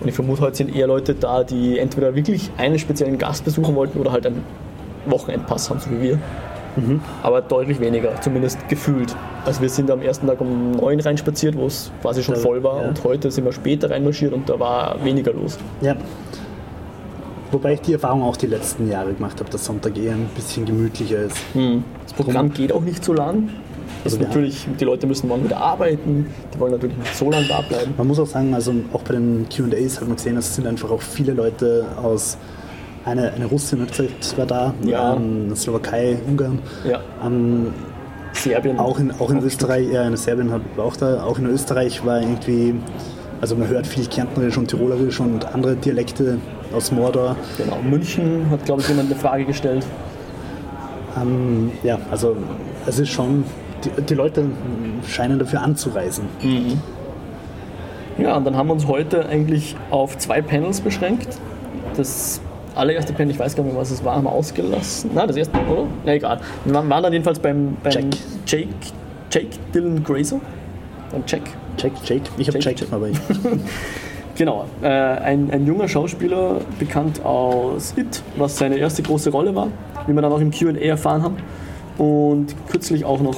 Speaker 1: Und ich vermute, heute sind eher Leute da, die entweder wirklich einen speziellen Gast besuchen wollten oder halt einen Wochenendpass haben, so wie wir. Aber deutlich weniger, zumindest gefühlt. Also wir sind am ersten Tag um neun reinspaziert, wo es quasi schon voll war.
Speaker 2: ja.
Speaker 1: Und heute sind wir später reinmarschiert und da war weniger los.
Speaker 2: ja. Wobei ich die Erfahrung auch die letzten Jahre gemacht habe, dass Sonntag eher ein bisschen gemütlicher ist.
Speaker 1: Das Programm geht auch nicht so lang.
Speaker 2: Also
Speaker 1: natürlich, die Leute müssen morgen wieder arbeiten, die wollen natürlich nicht so lange da bleiben.
Speaker 2: Man muss auch sagen, also auch bei den QAs hat man gesehen, es sind einfach auch viele Leute aus. Eine, eine Russin hat gesagt, war da,
Speaker 1: Ja.
Speaker 2: ähm, Slowakei, Ungarn,
Speaker 1: Ja,
Speaker 2: ähm,
Speaker 1: Serbien.
Speaker 2: auch in, auch in Österreich, ja, in Serbien war auch da, auch in Österreich war irgendwie, also man hört viel Kärntnerisch und Tirolerisch und andere Dialekte aus Mordor.
Speaker 1: Genau. München hat, glaube ich, jemand eine Frage gestellt.
Speaker 2: Ähm, ja, also es ist schon, die, die Leute scheinen dafür anzureisen.
Speaker 1: Ja, und dann haben wir uns heute eigentlich auf zwei Panels beschränkt. Das allererste Panel, ich weiß gar nicht mehr, was es war, haben wir ausgelassen. Nein, das erste, oder? Na egal. Wir waren waren dann jedenfalls beim, beim
Speaker 2: Jack.
Speaker 1: Jake, Jake Dylan Grazer. Beim Jack.
Speaker 2: Jake, Jake, ich habe
Speaker 1: Jake,
Speaker 2: Jake, aber ich,
Speaker 1: Genau, äh, ein, ein junger Schauspieler, bekannt aus It, was seine erste große Rolle war, wie wir dann auch im QA erfahren haben. Und kürzlich auch noch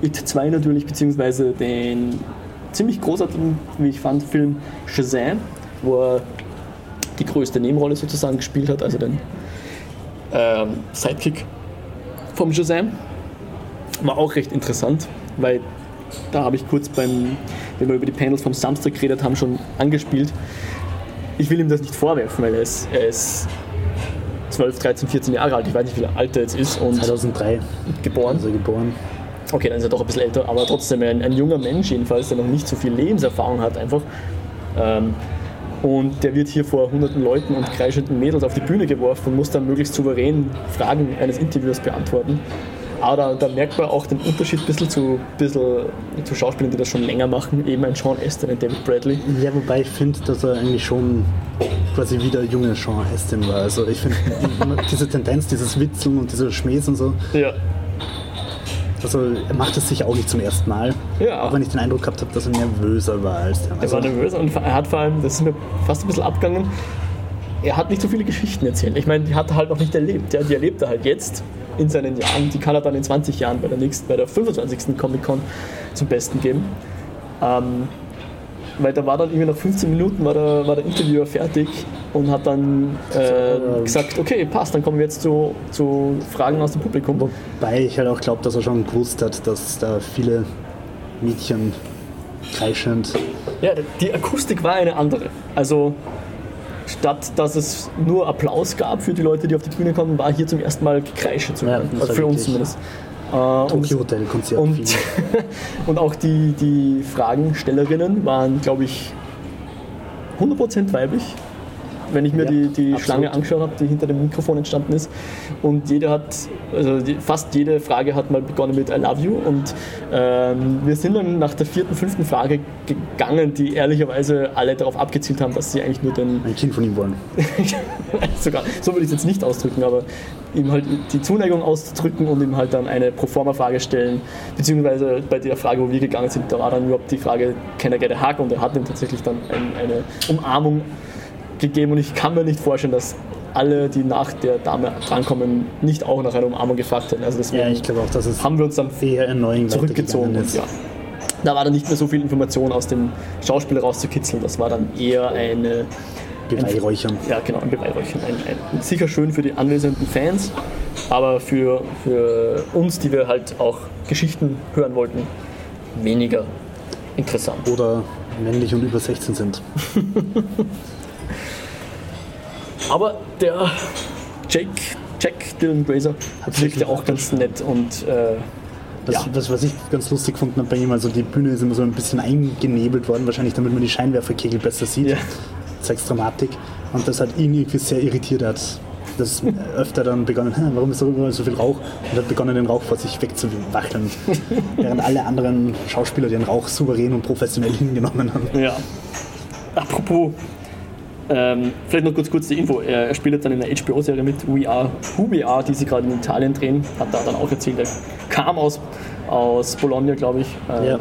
Speaker 1: It 2 natürlich, beziehungsweise den ziemlich großartigen, wie ich fand, Film Shazam, wo er die größte Nebenrolle sozusagen gespielt hat, also den ähm, Sidekick vom Shazam. War auch recht interessant, weil da habe ich kurz beim, wenn wir über die Panels vom Samstag geredet haben, schon angespielt. Ich will ihm das nicht vorwerfen, weil er ist, er ist 12, 13, 14 Jahre alt. Ich weiß nicht, wie alt er jetzt ist und
Speaker 2: 2003
Speaker 1: geboren.
Speaker 2: also geboren.
Speaker 1: Okay, dann ist er doch ein bisschen älter, aber trotzdem ein, ein junger Mensch jedenfalls, der noch nicht so viel Lebenserfahrung hat einfach. Ähm, und der wird hier vor hunderten Leuten und kreischenden Mädels auf die Bühne geworfen und muss dann möglichst souverän Fragen eines Interviewers beantworten. Aber da, da merkt man auch den Unterschied ein bisschen zu, bisschen zu Schauspielern, die das schon länger machen, eben ein Sean Astin, ein David Bradley.
Speaker 2: Ja, wobei ich finde, dass er eigentlich schon quasi wieder junge Sean Astin war. Also ich finde diese Tendenz, dieses Witzeln und dieser Schmähs und so,
Speaker 1: Ja.
Speaker 2: also er macht es sich auch nicht zum ersten Mal.
Speaker 1: Ja.
Speaker 2: Auch wenn ich den Eindruck gehabt habe, dass er nervöser war als der.
Speaker 1: Er
Speaker 2: Also,
Speaker 1: war nervös und er hat vor allem, das ist mir fast ein bisschen abgegangen, er hat nicht so viele Geschichten erzählt. Ich meine, die hat er halt noch nicht erlebt. Ja, die erlebt er halt jetzt in seinen Jahren. Die kann er dann in 20 Jahren bei der nächsten, bei der 25. Comic-Con zum Besten geben. Ähm, weil da war dann irgendwie nach 15 Minuten war der, war der Interviewer fertig und hat dann äh, gesagt, okay, passt, dann kommen wir jetzt zu, zu Fragen aus dem Publikum.
Speaker 2: Wobei ich halt auch glaube, dass er schon gewusst hat, dass da viele Mädchen kreischend.
Speaker 1: Ja, die Akustik war eine andere. Also statt dass es nur Applaus gab für die Leute, die auf die Bühne kommen, war hier zum ersten Mal Gekreische zu
Speaker 2: Ja,
Speaker 1: hören.
Speaker 2: das
Speaker 1: also für uns zumindest. Äh, und,
Speaker 2: Tokyo Hotel Konzert.
Speaker 1: und, und auch die, die Fragenstellerinnen waren, glaube ich, 100% weiblich. Wenn ich mir
Speaker 2: Ja,
Speaker 1: die, die
Speaker 2: absolut.
Speaker 1: Schlange angeschaut habe, die hinter dem Mikrofon entstanden ist. Und jede hat, also die, fast jede Frage hat mal begonnen mit I love you. Und ähm, wir sind dann nach der vierten, fünften Frage gegangen, die ehrlicherweise alle darauf abgezielt haben, dass sie eigentlich nur den
Speaker 2: ein Kind von ihm wollen.
Speaker 1: sogar, so würde ich es jetzt nicht ausdrücken, aber ihm halt die Zuneigung auszudrücken und ihm halt dann eine Proforma-Frage stellen, beziehungsweise bei der Frage, wo wir gegangen sind, da war dann überhaupt die Frage, can I get a hug? Und er hat ihm tatsächlich dann ein, eine Umarmung gegeben und ich kann mir nicht vorstellen, dass alle, die nach der Dame drankommen, nicht auch nach einer Umarmung gefragt hätten. Also deswegen
Speaker 2: Ja, ich glaube auch, dass es
Speaker 1: haben wir uns dann
Speaker 2: eher
Speaker 1: zurückgezogen. Und, ja. Da war dann nicht mehr so viel Information aus dem Schauspiel rauszukitzeln. Das war dann eher eine
Speaker 2: Beweihräuchern.
Speaker 1: ja, genau, ein Beweihräuchern. Sicher schön für die anwesenden Fans, aber für, für uns, die wir halt auch Geschichten hören wollten, weniger interessant.
Speaker 2: Oder männlich und über 16 sind.
Speaker 1: Aber der Jake, Jack Dylan Grazer
Speaker 2: Hat
Speaker 1: wirkte
Speaker 2: wirklich
Speaker 1: auch ganz nett und äh,
Speaker 2: Das,
Speaker 1: Ja.
Speaker 2: das, was ich ganz lustig fand bei ihm, also die Bühne ist immer so ein bisschen eingenebelt worden, wahrscheinlich damit man die Scheinwerferkegel besser sieht.
Speaker 1: Ja.
Speaker 2: Zeigt Dramatik. Und das hat ihn irgendwie sehr irritiert. Er hat das öfter dann begonnen, "Hä, warum ist da überall so viel Rauch? Und hat begonnen, den Rauch vor sich wegzuwackeln. Während alle anderen Schauspieler den Rauch souverän und professionell hingenommen haben.
Speaker 1: Ja. Apropos, ähm, vielleicht noch kurz, kurz die Info. Er, er spielt jetzt dann in der HBO-Serie mit We Are Who We Are, die sie gerade in Italien drehen. Hat da dann auch erzählt, er kam aus, aus Bologna, glaube ich. Ähm,
Speaker 2: Ja.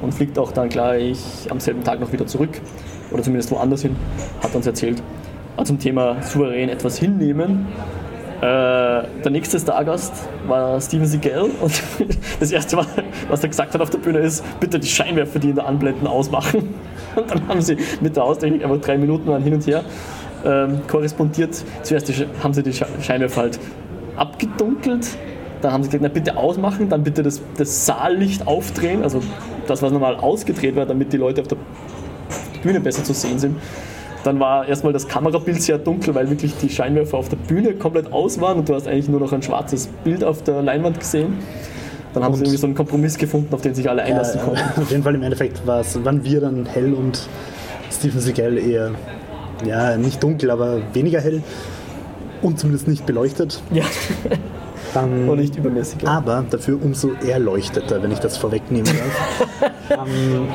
Speaker 1: Und fliegt auch dann gleich am selben Tag noch wieder zurück. Oder zumindest woanders hin. Hat uns erzählt. Also zum Thema souverän etwas hinnehmen. Äh, der nächste Stargast war Steven Seagal und das erste Mal, was er gesagt hat auf der Bühne ist, bitte die Scheinwerfer, die in der Anblenden ausmachen. Und dann haben sie mit der Austechnik einfach drei Minuten lang hin und her ähm, korrespondiert. Zuerst haben sie die Sche- Scheinwerfer halt abgedunkelt, dann haben sie gesagt, na bitte ausmachen, dann bitte das, das Saallicht aufdrehen, also das, was normal ausgedreht war, damit die Leute auf der Bühne besser zu sehen sind. Dann war erstmal das Kamerabild sehr dunkel, weil wirklich die Scheinwerfer auf der Bühne komplett aus waren und du hast eigentlich nur noch ein schwarzes Bild auf der Leinwand gesehen. Dann haben sie irgendwie so einen Kompromiss gefunden, auf den sich alle einlassen
Speaker 2: Ja,
Speaker 1: konnten.
Speaker 2: auf jeden Fall im Endeffekt war es, waren wir dann hell und Steven Seagal eher, ja, nicht dunkel, aber weniger hell und zumindest nicht beleuchtet.
Speaker 1: Ja,
Speaker 2: Dann,
Speaker 1: und nicht übermäßig.
Speaker 2: Aber dafür umso erleuchteter, wenn ich das vorwegnehmen darf. ähm,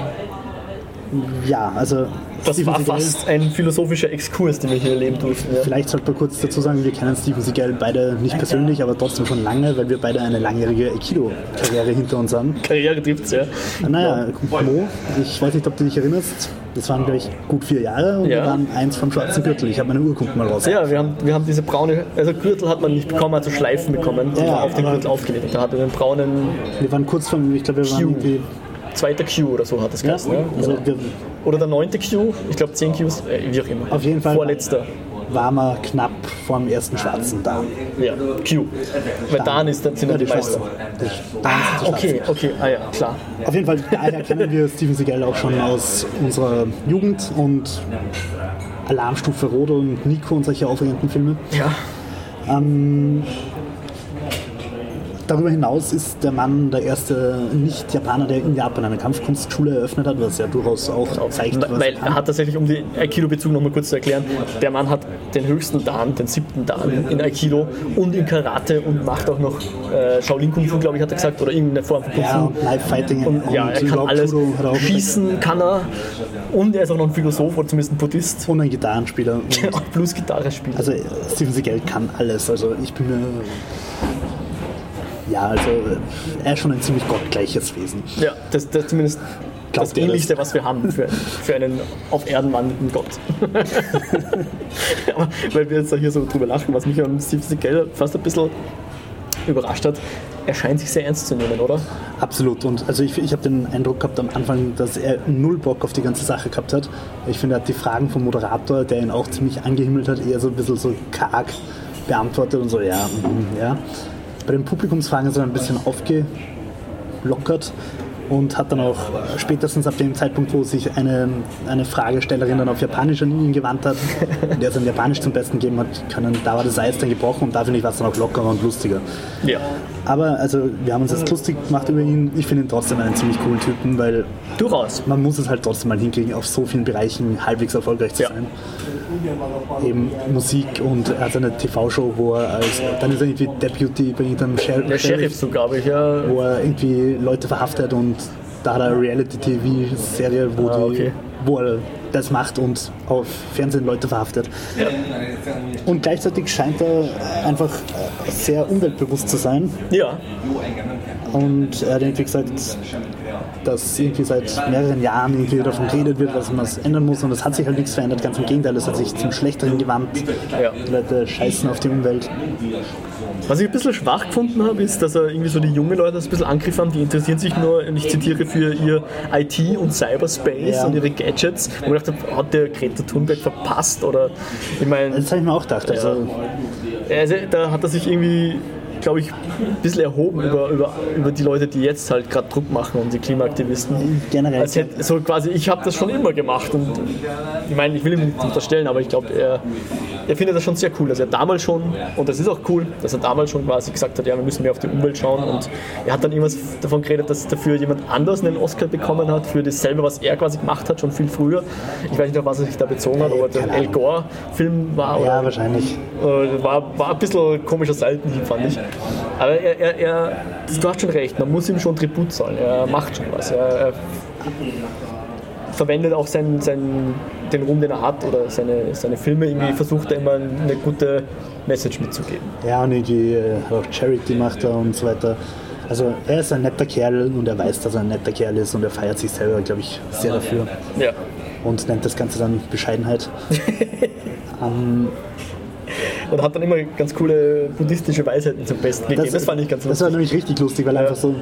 Speaker 2: ja, also
Speaker 1: Das
Speaker 2: Steven
Speaker 1: war
Speaker 2: Seagal-
Speaker 1: fast ein philosophischer Exkurs, den wir hier erleben durften. Ja.
Speaker 2: Vielleicht sollte man kurz dazu sagen, wir kennen Steven Seagal beide nicht persönlich, aber trotzdem schon lange, weil wir beide eine langjährige Aikido-Karriere hinter uns haben.
Speaker 1: Karriere trifft's, ja.
Speaker 2: Naja, Mo, ich weiß nicht, ob du dich erinnerst, das waren, glaube ich, gut vier Jahre und
Speaker 1: Ja.
Speaker 2: wir waren eins vom schwarzen Gürtel. Ich habe meine Urkunden mal raus.
Speaker 1: Ja, wir haben, wir haben diese braune, also Gürtel hat man nicht bekommen, also Schleifen bekommen, die
Speaker 2: Ja,
Speaker 1: war auf den Gürtel aufgenäht. Da hatte den braunen
Speaker 2: Wir waren kurz vom, ich glaube, wir waren irgendwie.
Speaker 1: Zweiter Q oder so hat es geheißen. Ja,
Speaker 2: also wir,
Speaker 1: Oder der neunte Q, ich glaube 10 Qs, äh, wie auch immer.
Speaker 2: Auf jeden Fall.
Speaker 1: Vorletzter,
Speaker 2: waren wir knapp vor dem ersten schwarzen da.
Speaker 1: ja, Q. Weil Dan ist, dann sind ja die Meister.
Speaker 2: Ah,
Speaker 1: Okay, okay, ah ja, klar.
Speaker 2: Auf jeden Fall, daher kennen wir Steven Seagal auch schon aus unserer Jugend und Alarmstufe Rot und Nico und solche aufregenden Filme.
Speaker 1: Ja,
Speaker 2: Darüber hinaus ist der Mann der erste Nicht-Japaner, der in Japan eine Kampfkunstschule eröffnet hat, was ja durchaus auch zeigt, was
Speaker 1: weil er hat tatsächlich, um den Aikido-Bezug nochmal kurz zu erklären, der Mann hat den höchsten Dan, den siebten Dan in Aikido und in Karate und macht auch noch äh, Shaolin Kung Fu, glaube ich, hat er gesagt, oder irgendeine Form von Kung
Speaker 2: ja,
Speaker 1: Fu.
Speaker 2: und Knife-Fighting
Speaker 1: Und ja, er kann alles. Schießen kann er. Und er ist auch noch ein Philosoph oder zumindest ein Buddhist.
Speaker 2: und ein Gitarrenspieler. Und
Speaker 1: Auch Blues-Gitarre spielt.
Speaker 2: Also Steven Seagal kann alles. Also ich bin mir. Ja, also er ist schon ein ziemlich gottgleiches Wesen.
Speaker 1: ja, das, das ist zumindest
Speaker 2: Glaubt
Speaker 1: das
Speaker 2: ihr das?
Speaker 1: Ähnlichste, was wir haben für, für einen auf Erden wandelnden Gott. Aber weil wir jetzt da hier so drüber lachen, was mich an Steve Seagal fast ein bisschen überrascht hat. er scheint sich sehr ernst zu nehmen, oder?
Speaker 2: Absolut. Und also ich, ich habe den Eindruck gehabt am Anfang, dass er null Bock auf die ganze Sache gehabt hat. Ich finde, er hat die Fragen vom Moderator, der ihn auch ziemlich angehimmelt hat, eher so ein bisschen so karg beantwortet und so, ja, mm, ja. Bei den Publikumsfragen ist er ein bisschen aufgelockert und hat dann auch spätestens ab dem Zeitpunkt, wo sich eine, eine Fragestellerin dann auf Japanisch an ihn gewandt hat, der es in Japanisch zum Besten gegeben hat, können, da war das Eis dann gebrochen und da finde ich war es dann auch lockerer und lustiger.
Speaker 1: Ja.
Speaker 2: Aber also wir haben uns jetzt lustig gemacht über ihn. Ich finde ihn trotzdem einen ziemlich coolen Typen, weil
Speaker 1: Durchaus.
Speaker 2: man muss es halt trotzdem mal hinkriegen, auf so vielen Bereichen halbwegs erfolgreich zu
Speaker 1: Ja.
Speaker 2: sein. Eben Musik und er hat eine TV-Show, wo er als, dann ist er irgendwie Deputy bei irgendeinem Sher
Speaker 1: Der Sheriff, so glaube ich, ja.
Speaker 2: wo er irgendwie Leute verhaftet und da hat er eine Reality-TV-Serie, wo,
Speaker 1: Ah,
Speaker 2: die-
Speaker 1: okay.
Speaker 2: wo er das macht und auf Fernsehen Leute verhaftet. Und gleichzeitig scheint er einfach sehr umweltbewusst zu sein.
Speaker 1: Ja,
Speaker 2: Und er hat irgendwie gesagt, dass irgendwie seit mehreren Jahren irgendwie davon geredet wird, dass man es ändern muss. Und es hat sich halt nichts verändert. Ganz im Gegenteil, es hat sich zum Schlechteren gewandt.
Speaker 1: Ja.
Speaker 2: Die Leute scheißen auf die Umwelt.
Speaker 1: Was ich ein bisschen schwach gefunden habe, ist, dass er irgendwie so die jungen Leute das ein bisschen angegriffen haben, die interessieren sich nur, und ich zitiere, für ihr IT und Cyberspace
Speaker 2: Ja.
Speaker 1: und ihre Gadgets. Wo ich dachte, hat der Greta Thunberg verpasst? Oder ich meine,
Speaker 2: Das habe ich mir auch gedacht. Also,
Speaker 1: also, da hat er sich irgendwie, glaube ich, ein bisschen erhoben über, über, über die Leute, die jetzt halt gerade Druck machen und die Klimaaktivisten.
Speaker 2: generell.
Speaker 1: Als hätte, so quasi, ich habe das schon immer gemacht und ich meine, ich will ihm nicht unterstellen, aber ich glaube, er, er findet das schon sehr cool, dass er damals schon, und das ist auch cool, dass er damals schon quasi gesagt hat, ja, wir müssen mehr auf die Umwelt schauen und er hat dann irgendwas davon geredet, dass dafür jemand anders einen Oscar bekommen hat, für dasselbe, was er quasi gemacht hat, schon viel früher. Ich weiß nicht, auf was er sich da bezogen hat, ob er der
Speaker 2: Ahnung.
Speaker 1: Gore-Film war
Speaker 2: ja,
Speaker 1: oder
Speaker 2: wahrscheinlich.
Speaker 1: äh, war, war ein bisschen komischer Seitenhieb, fand ich. Aber er, er, er, du hast schon recht, man muss ihm schon Tribut zahlen. Er macht schon was. Er, er verwendet auch sein, sein, den Ruhm, den er hat, oder seine, seine Filme. Irgendwie versucht er immer eine gute Message mitzugeben.
Speaker 2: Ja, und irgendwie äh, auch Charity macht er und so weiter. Also er ist ein netter Kerl und er weiß, dass er ein netter Kerl ist und er feiert sich selber, glaube ich, sehr dafür
Speaker 1: Ja.
Speaker 2: und nennt das Ganze dann Bescheidenheit.
Speaker 1: Und hat dann immer ganz coole buddhistische Weisheiten zum Besten gegeben. Das, fand ich ganz
Speaker 2: Das war
Speaker 1: lustig.
Speaker 2: nämlich richtig lustig, weil er einfach so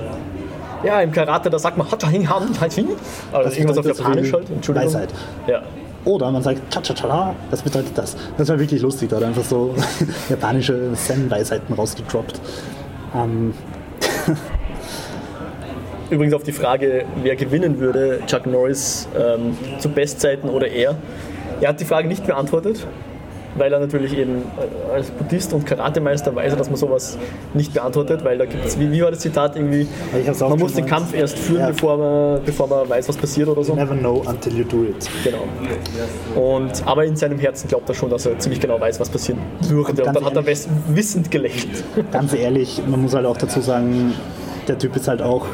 Speaker 1: Ja, im Karate, da sagt man Hachahin Han Hachahin. Aber das ist irgendwas auf Japanisch halt. Entschuldigung.
Speaker 2: Weisheit.
Speaker 1: Ja.
Speaker 2: Oder man sagt Cha-Cha-Cha, das bedeutet das. Das war wirklich lustig, da hat einfach so japanische Zen-Weisheiten rausgedroppt. Ähm,
Speaker 1: Übrigens auf die Frage, wer gewinnen würde, Chuck Norris ähm, zu Bestzeiten oder er. Er hat die Frage nicht beantwortet, weil er natürlich eben äh, als Buddhist und Karatemeister weiß, dass man sowas nicht beantwortet, weil da gibt es, wie, wie war das Zitat irgendwie, man muss den. Kampf erst führen,
Speaker 2: Ja.
Speaker 1: bevor, man, bevor man weiß, was passiert oder so.
Speaker 2: never know until you do it.
Speaker 1: Genau. Und, aber in seinem Herzen glaubt er schon, dass er ziemlich genau weiß, was passieren würde. Und,
Speaker 2: ganz
Speaker 1: dann hat er
Speaker 2: ehrlich-
Speaker 1: wissend gelächelt.
Speaker 2: Ganz ehrlich, man muss halt auch dazu sagen, der Typ ist halt auch.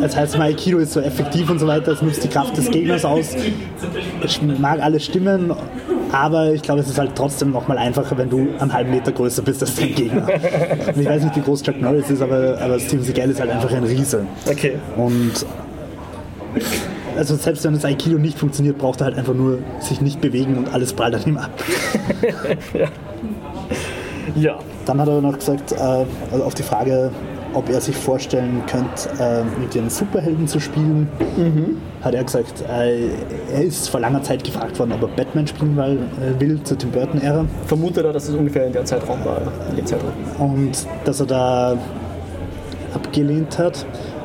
Speaker 2: Das heißt, mal Aikido ist so effektiv und so weiter, es nutzt die Kraft des Gegners aus. Es mag alles stimmen, aber ich glaube, es ist halt trotzdem nochmal einfacher, wenn du einen halben Meter größer bist als dein Gegner. Und ich weiß nicht, wie groß Chuck Norris ist, aber, aber Steven Seagal ist halt einfach ein Riese.
Speaker 1: Okay.
Speaker 2: Und also selbst wenn das Aikido nicht funktioniert, braucht er halt einfach nur sich nicht bewegen und alles prallt an ihm ab.
Speaker 1: Ja.
Speaker 2: Dann hat er noch gesagt, äh, also auf die Frage, ob er sich vorstellen könnte, äh, mit den Superhelden zu spielen, hat er gesagt, äh, er ist vor langer Zeit gefragt worden, ob er Batman spielen weil, äh, will zur Tim Burton-Ära
Speaker 1: Vermutet er, dass es ungefähr in der Zeitraum war. Dem Zeitraum.
Speaker 2: und dass er da abgelehnt hat.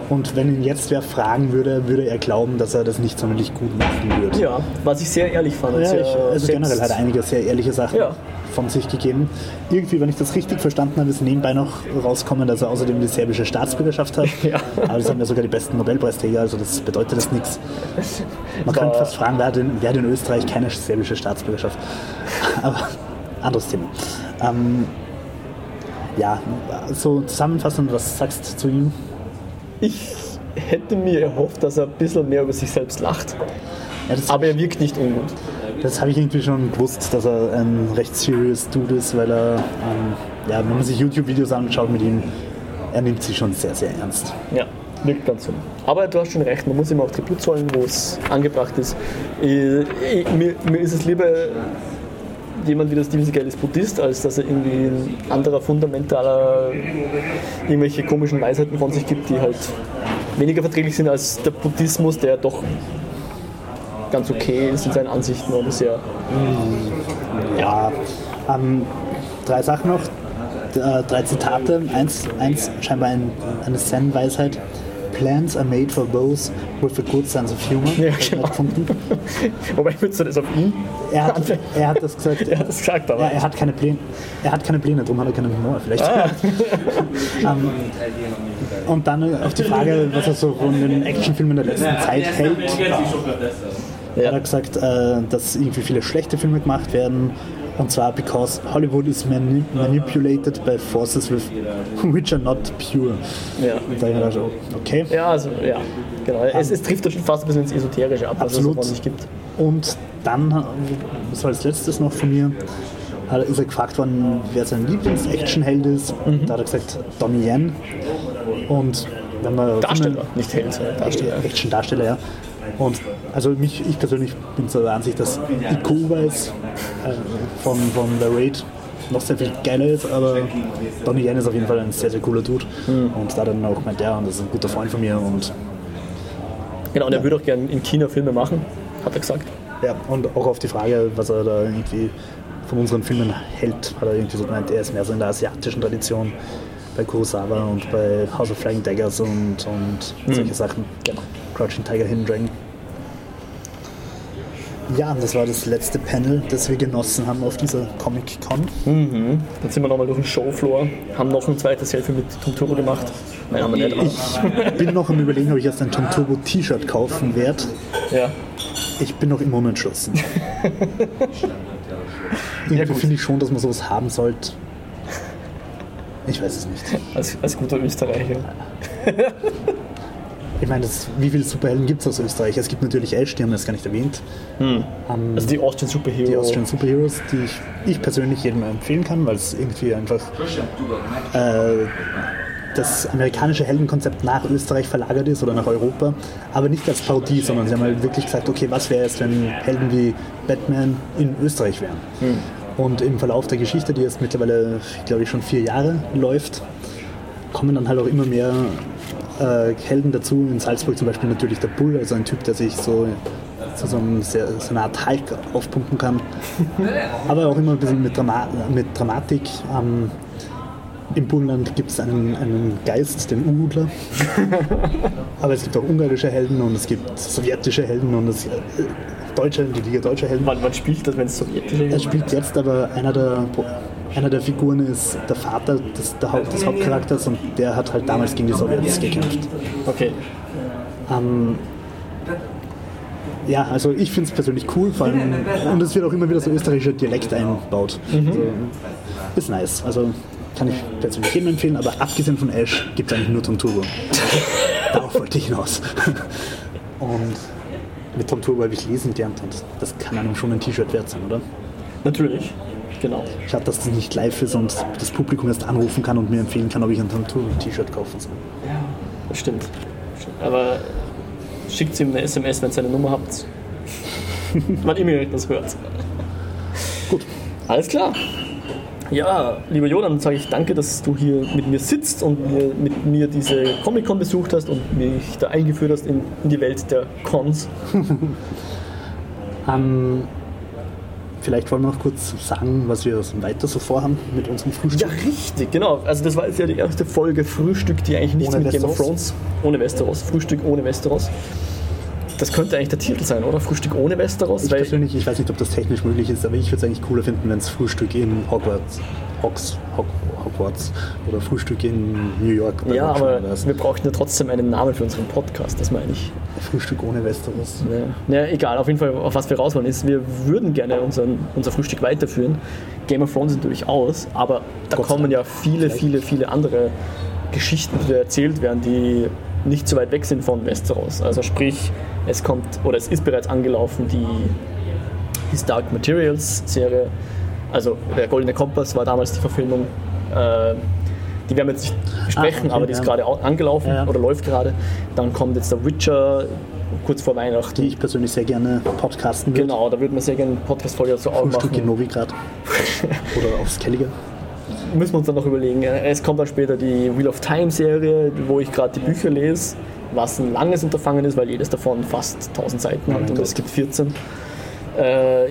Speaker 2: Und wenn ihn jetzt wer fragen würde, würde er glauben, dass er das nicht sonderlich gut machen würde.
Speaker 1: Ja, was ich sehr ehrlich fand.
Speaker 2: Ja, ich, also
Speaker 1: selbst-
Speaker 2: generell hat er einige sehr ehrliche Sachen
Speaker 1: Ja.
Speaker 2: Von sich gegeben. Irgendwie, wenn ich das richtig verstanden habe, ist nebenbei noch rausgekommen, dass er außerdem die serbische Staatsbürgerschaft hat.
Speaker 1: Ja.
Speaker 2: Aber das haben ja sogar die besten Nobelpreisträger, also das bedeutet das nichts. Man könnte fast fragen, wer hat, in, wer hat in Österreich keine serbische Staatsbürgerschaft? Aber anderes Thema. Ähm, ja, so zusammenfassend, was sagst du zu ihm?
Speaker 1: Ich hätte mir erhofft, dass er ein bisschen mehr über sich selbst lacht.
Speaker 2: Ja,
Speaker 1: Aber er wirkt nicht ungut.
Speaker 2: Das habe ich irgendwie schon gewusst, dass er ein recht serious Dude ist, weil er, ähm, ja, wenn man sich YouTube-Videos anschaut mit ihm, er nimmt sich schon sehr, sehr ernst.
Speaker 1: Ja, wirkt ganz so. Aber du hast schon recht, man muss ihm auch Tribut zollen, wo es angebracht ist. Ich, ich, mir, mir ist es lieber, jemand wie der Steven Seagal ist Buddhist, als dass er irgendwie ein anderer fundamentaler irgendwelche komischen Weisheiten von sich gibt, die halt weniger verträglich sind als der Buddhismus, der doch ganz okay ist in seinen Ansichten und sehr.
Speaker 2: Ja, ähm, drei Sachen noch, äh, drei Zitate. Eins, eins scheinbar ein, eine Zen-Weisheit. Plans are made for those with a good sense of humor.
Speaker 1: Ja, genau. Wobei würdest du das auf ihn?
Speaker 2: Er hat, er hat das gesagt.
Speaker 1: Er hat das gesagt, aber.
Speaker 2: Ja, er hat keine Pläne. Er hat keine Pläne, darum hat er keinen Humor vielleicht.
Speaker 1: Ah.
Speaker 2: ähm, und dann auf die Frage, was er so von den Actionfilmen der letzten Zeit hält, hat er
Speaker 1: ja.
Speaker 2: gesagt, äh, dass irgendwie viele schlechte Filme gemacht werden. Und zwar because Hollywood is mani manipulated by forces with, which are not pure.
Speaker 1: Ja.
Speaker 2: Da ich mir gedacht, oh, okay.
Speaker 1: ja, also, ja, genau. Es, es trifft schon fast ein bisschen ins Esoterische ab, was es
Speaker 2: Absolut.
Speaker 1: nicht gibt.
Speaker 2: Und dann, das war als letztes noch von mir, hat- ist er gefragt worden, wer sein Lieblings-Action-Held ist.
Speaker 1: Mhm.
Speaker 2: Da hat er gesagt, Donnie Yen. Und wenn man
Speaker 1: Darsteller, nicht Held, sondern Darsteller.
Speaker 2: Action-Darsteller, ja. Und also mich, ich persönlich bin so der Ansicht, dass Iko Uweis äh, von, von The Raid noch sehr viel geiler ist, aber Donnie Yen ist auf jeden Fall ein sehr, sehr cooler Dude.
Speaker 1: Mhm.
Speaker 2: Und da er dann auch gemeint, ja, und das ist ein guter Freund von mir und
Speaker 1: Genau, und er würde auch gerne in China Filme machen, hat er gesagt.
Speaker 2: Ja, und auch auf die Frage, was er da irgendwie von unseren Filmen hält, hat er irgendwie so gemeint, er ist mehr so in der asiatischen Tradition bei Kurosawa und bei House of Flying Daggers und, und solche Sachen.
Speaker 1: Genau.
Speaker 2: Crouching Tiger, Hidden Dragon. Ja, das war das letzte Panel, das wir genossen haben auf dieser Comic-Con.
Speaker 1: Dann sind wir nochmal durch den Showfloor, haben noch ein zweites Selfie mit Tom Turbo gemacht. Nein, haben wir nicht.
Speaker 2: Ich bin noch am überlegen, ob ich erst ein Tom Turbo T-Shirt kaufen werde.
Speaker 1: Ja.
Speaker 2: Ich bin noch immer unentschlossen. Irgendwie
Speaker 1: gut.
Speaker 2: finde ich schon, dass man sowas haben sollte. Ich weiß es nicht.
Speaker 1: Als, als guter Österreicher.
Speaker 2: Ich meine, das, wie viele Superhelden gibt es aus Österreich? Es gibt natürlich Ash, die haben wir jetzt gar nicht erwähnt. Ähm,
Speaker 1: Also die Austrian Superhero.
Speaker 2: die Austrian Superheroes, die ich, ich persönlich jedem empfehlen kann, weil es irgendwie einfach äh, das amerikanische Heldenkonzept nach Österreich verlagert ist oder nach Europa, aber nicht als Parodie, sondern sie haben halt wirklich gesagt, okay, was wäre es, wenn Helden wie Batman in Österreich wären? Und im Verlauf der Geschichte, die jetzt mittlerweile, glaube ich, schon vier Jahre läuft, kommen dann halt auch immer mehr äh, Helden dazu. In Salzburg zum Beispiel natürlich der Bull, also ein Typ, der sich so zu so, einem so einer Art Hulk aufpumpen kann. Aber auch immer ein bisschen mit, Drama mit Dramatik. Ähm, Im Burgenland gibt es einen, einen Geist, den Uhudler. Aber es gibt auch ungarische Helden und es gibt sowjetische Helden und es, äh, Deutsche, die Liga Deutscher Helden.
Speaker 1: Wann, wann spielt das, wenn es sowjetische
Speaker 2: Er
Speaker 1: ist?
Speaker 2: spielt jetzt aber einer der, einer der Figuren ist der Vater des, der Haupt, des Hauptcharakters und der hat halt damals gegen die Sowjets gekämpft.
Speaker 1: Okay.
Speaker 2: Ähm, ja, also ich finde es persönlich cool, vor allem, und es wird auch immer wieder so österreichischer Dialekt einbaut. Also, ist nice. Also kann ich persönlich jedem empfehlen, aber abgesehen von Ash gibt es eigentlich nur Tom Turbo. Darauf wollte ich hinaus. Und mit Tom Turbo habe ich lesen gelernt und das kann einem schon ein T-Shirt wert sein, oder?
Speaker 1: Natürlich. Genau.
Speaker 2: Schade, dass das nicht live ist und das Publikum erst anrufen kann und mir empfehlen kann, ob ich ein Tom Turbo T-Shirt kaufen soll.
Speaker 1: Das stimmt. Aber schickt ihm eine SMS, wenn ihr seine Nummer habt. Wann immer ihr das hört.
Speaker 2: Gut.
Speaker 1: Alles klar. Ja, lieber Jo, dann sage ich danke, dass du hier mit mir sitzt und mir, mit mir diese Comic-Con besucht hast und mich da eingeführt hast in, in die Welt der Cons.
Speaker 2: Ähm, vielleicht wollen wir noch kurz sagen, was wir weiter so vorhaben mit unserem Frühstück.
Speaker 1: Ja, richtig, genau. Also das war jetzt ja die erste Folge Frühstück, die eigentlich nichts
Speaker 2: Ohne
Speaker 1: mit Game of. Thrones, ohne Westeros, Frühstück ohne Westeros. Das könnte eigentlich der Titel sein, oder? Frühstück ohne Westeros?
Speaker 2: Ich persönlich, ich weiß nicht, ob das technisch möglich ist, aber ich würde es eigentlich cooler finden, wenn es Frühstück in Hogwarts, Hog, Hogwarts oder Frühstück in New York.
Speaker 1: ja, aber wir brauchen ja trotzdem einen Namen für unseren Podcast, das meine ich.
Speaker 2: Frühstück ohne Westeros.
Speaker 1: Ja. ja, egal, auf jeden Fall, auf was wir raus wollen, ist, wir würden gerne unseren, unser Frühstück weiterführen. Game of Thrones natürlich aus, aber da
Speaker 2: Gott
Speaker 1: kommen ja viele, viele, viele andere Geschichten, die erzählt werden, die nicht so weit weg sind von Westeros. Also sprich, es kommt, oder es ist bereits angelaufen, die His Dark Materials Serie. Also der Goldene Kompass war damals die Verfilmung. Äh, die werden wir jetzt nicht besprechen,
Speaker 2: okay,
Speaker 1: aber die ist
Speaker 2: ja.
Speaker 1: gerade au- angelaufen
Speaker 2: Ja, ja.
Speaker 1: oder läuft gerade. Dann kommt jetzt der Witcher kurz vor Weihnachten.
Speaker 2: Die ich persönlich sehr gerne podcasten würde.
Speaker 1: Genau, da würde man sehr gerne eine Podcast-Folge dazu auch
Speaker 2: Frühstück in
Speaker 1: machen.
Speaker 2: Novigrad. Oder aufs Kelliger.
Speaker 1: Müssen wir uns dann noch überlegen. Es kommt dann später die Wheel of Time-Serie, wo ich gerade die Bücher lese, was ein langes Unterfangen ist, weil jedes davon fast 1000 Seiten hat
Speaker 2: mein
Speaker 1: und
Speaker 2: Gott.
Speaker 1: es gibt 14. Äh,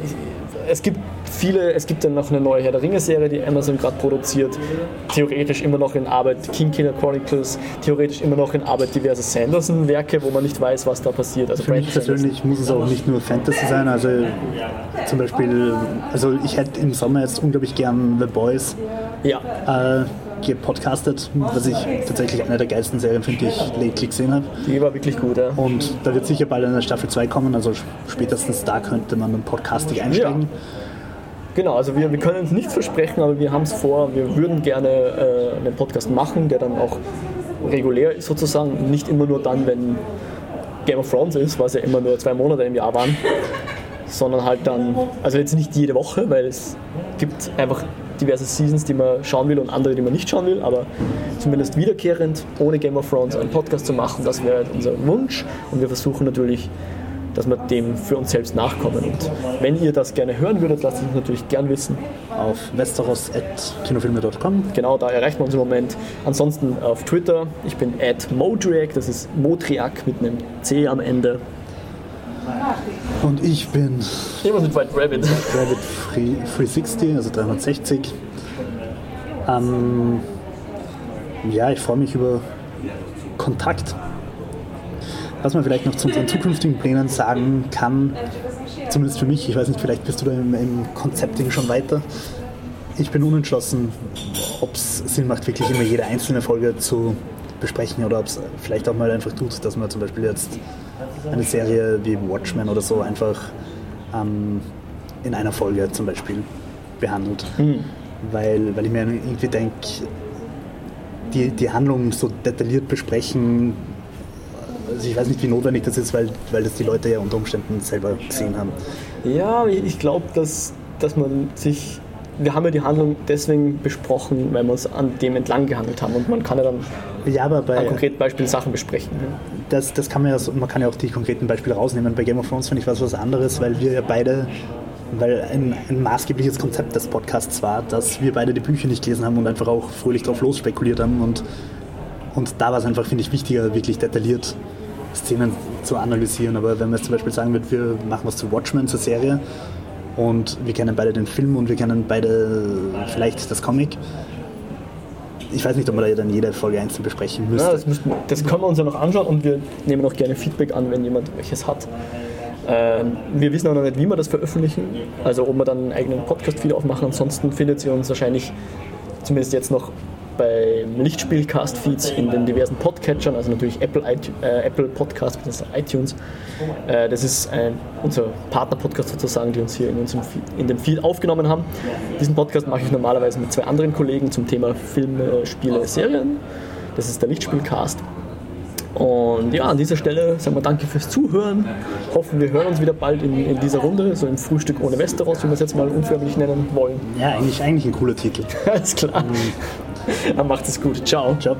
Speaker 1: es gibt viele, es gibt dann noch eine neue Herr der Ringe-Serie, die Amazon gerade produziert. Theoretisch immer noch in Arbeit King Killer Chronicles, theoretisch immer noch in Arbeit diverse Sanderson-Werke, wo man nicht weiß, was da passiert. Also
Speaker 2: Für mich
Speaker 1: Sanderson.
Speaker 2: persönlich muss es auch nicht nur Fantasy sein. Also zum Beispiel, also ich hätte im Sommer jetzt unglaublich gern The Boys
Speaker 1: Ja,
Speaker 2: äh, gepodcastet, was ich tatsächlich eine der geilsten Serien finde, die ich lately gesehen habe.
Speaker 1: die war wirklich gut. Ja.
Speaker 2: Und da wird sicher bald eine Staffel 2 kommen, also spätestens da könnte man dann podcastig einsteigen.
Speaker 1: Genau, also wir, wir können es nicht versprechen, aber wir haben es vor, wir würden gerne äh, einen Podcast machen, der dann auch regulär ist sozusagen, nicht immer nur dann, wenn Game of Thrones ist, was ja immer nur zwei Monate im Jahr waren, sondern halt dann, also jetzt nicht jede Woche, weil es gibt einfach diverse Seasons, die man schauen will und andere, die man nicht schauen will, aber zumindest wiederkehrend ohne Game of Thrones einen Podcast zu machen, das wäre unser Wunsch. Und wir versuchen natürlich dass wir dem für uns selbst nachkommen. Und wenn ihr das gerne hören würdet, lasst es uns natürlich gern wissen.
Speaker 2: Auf westeros.kinofilme.com.
Speaker 1: Genau, da erreicht man uns im Moment. Ansonsten auf Twitter, ich bin at Modriak, das ist Motriak mit einem C am Ende.
Speaker 2: Und ich bin
Speaker 1: Irgendwas mit White Rabbit.
Speaker 2: Rabbit Free- 360, also 360. Ähm, ja, ich freue mich über Kontakt. Was man vielleicht noch zu unseren zukünftigen Plänen sagen kann, zumindest für mich, ich weiß nicht, vielleicht bist du da im, im Konzepting schon weiter. Ich bin unentschlossen, ob es Sinn macht, wirklich immer jede einzelne Folge zu besprechen oder ob es vielleicht auch mal einfach tut, dass man zum Beispiel jetzt eine Serie wie Watchmen oder so einfach ähm, in einer Folge zum Beispiel behandelt. Weil, weil ich mir irgendwie denke, die, die Handlung so detailliert besprechen, also ich weiß nicht, wie notwendig das ist, weil, weil das die Leute ja unter Umständen selber gesehen haben.
Speaker 1: Ja, ich glaube, dass, dass man sich. Wir haben ja die Handlung deswegen besprochen, weil wir uns an dem entlang gehandelt haben und man kann ja dann
Speaker 2: Ja, aber
Speaker 1: an
Speaker 2: bei,
Speaker 1: konkreten Beispielen Sachen besprechen.
Speaker 2: das, das kann man ja, man kann ja auch die konkreten Beispiele rausnehmen. Bei Game of Thrones finde ich was was anderes, weil wir ja beide, weil ein, ein maßgebliches Konzept des Podcasts war, dass wir beide die Bücher nicht gelesen haben und einfach auch fröhlich drauf los spekuliert haben und, und da war es einfach, finde ich, wichtiger, wirklich detailliert Szenen zu analysieren. Aber wenn man jetzt zum Beispiel sagen würde, wir machen was zu Watchmen, zur Serie und wir kennen beide den Film und wir kennen beide vielleicht das Comic, ich weiß nicht, ob man da dann jede Folge einzeln besprechen müsste.
Speaker 1: Ja, das, das können wir uns ja noch anschauen und wir nehmen auch gerne Feedback an, wenn jemand welches hat. Ähm, wir wissen auch noch nicht, wie wir das veröffentlichen, also ob wir dann einen eigenen Podcast-Feed aufmachen. Ansonsten findet ihr uns wahrscheinlich, zumindest jetzt noch beim Lichtspiel-Cast-Feeds in den diversen Podcatchern, also natürlich Apple, äh, Apple Podcast bzw. iTunes. Äh, das ist ein, unser Partner-Podcast sozusagen, die uns hier in, unserem Feed, in dem Feed aufgenommen haben. Diesen Podcast mache ich normalerweise mit zwei anderen Kollegen zum Thema Filme, Spiele, Serien. Das ist der Lichtspielcast. Und ja, an dieser Stelle sagen wir danke fürs Zuhören. Hoffen, wir hören uns wieder bald in, in dieser Runde, so im Frühstück ohne Westeros, wie wir es jetzt mal unförmlich nennen wollen.
Speaker 2: Ja, eigentlich, eigentlich ein cooler Titel.
Speaker 1: Alles klar. Dann macht es gut. Ciao.
Speaker 2: Ciao.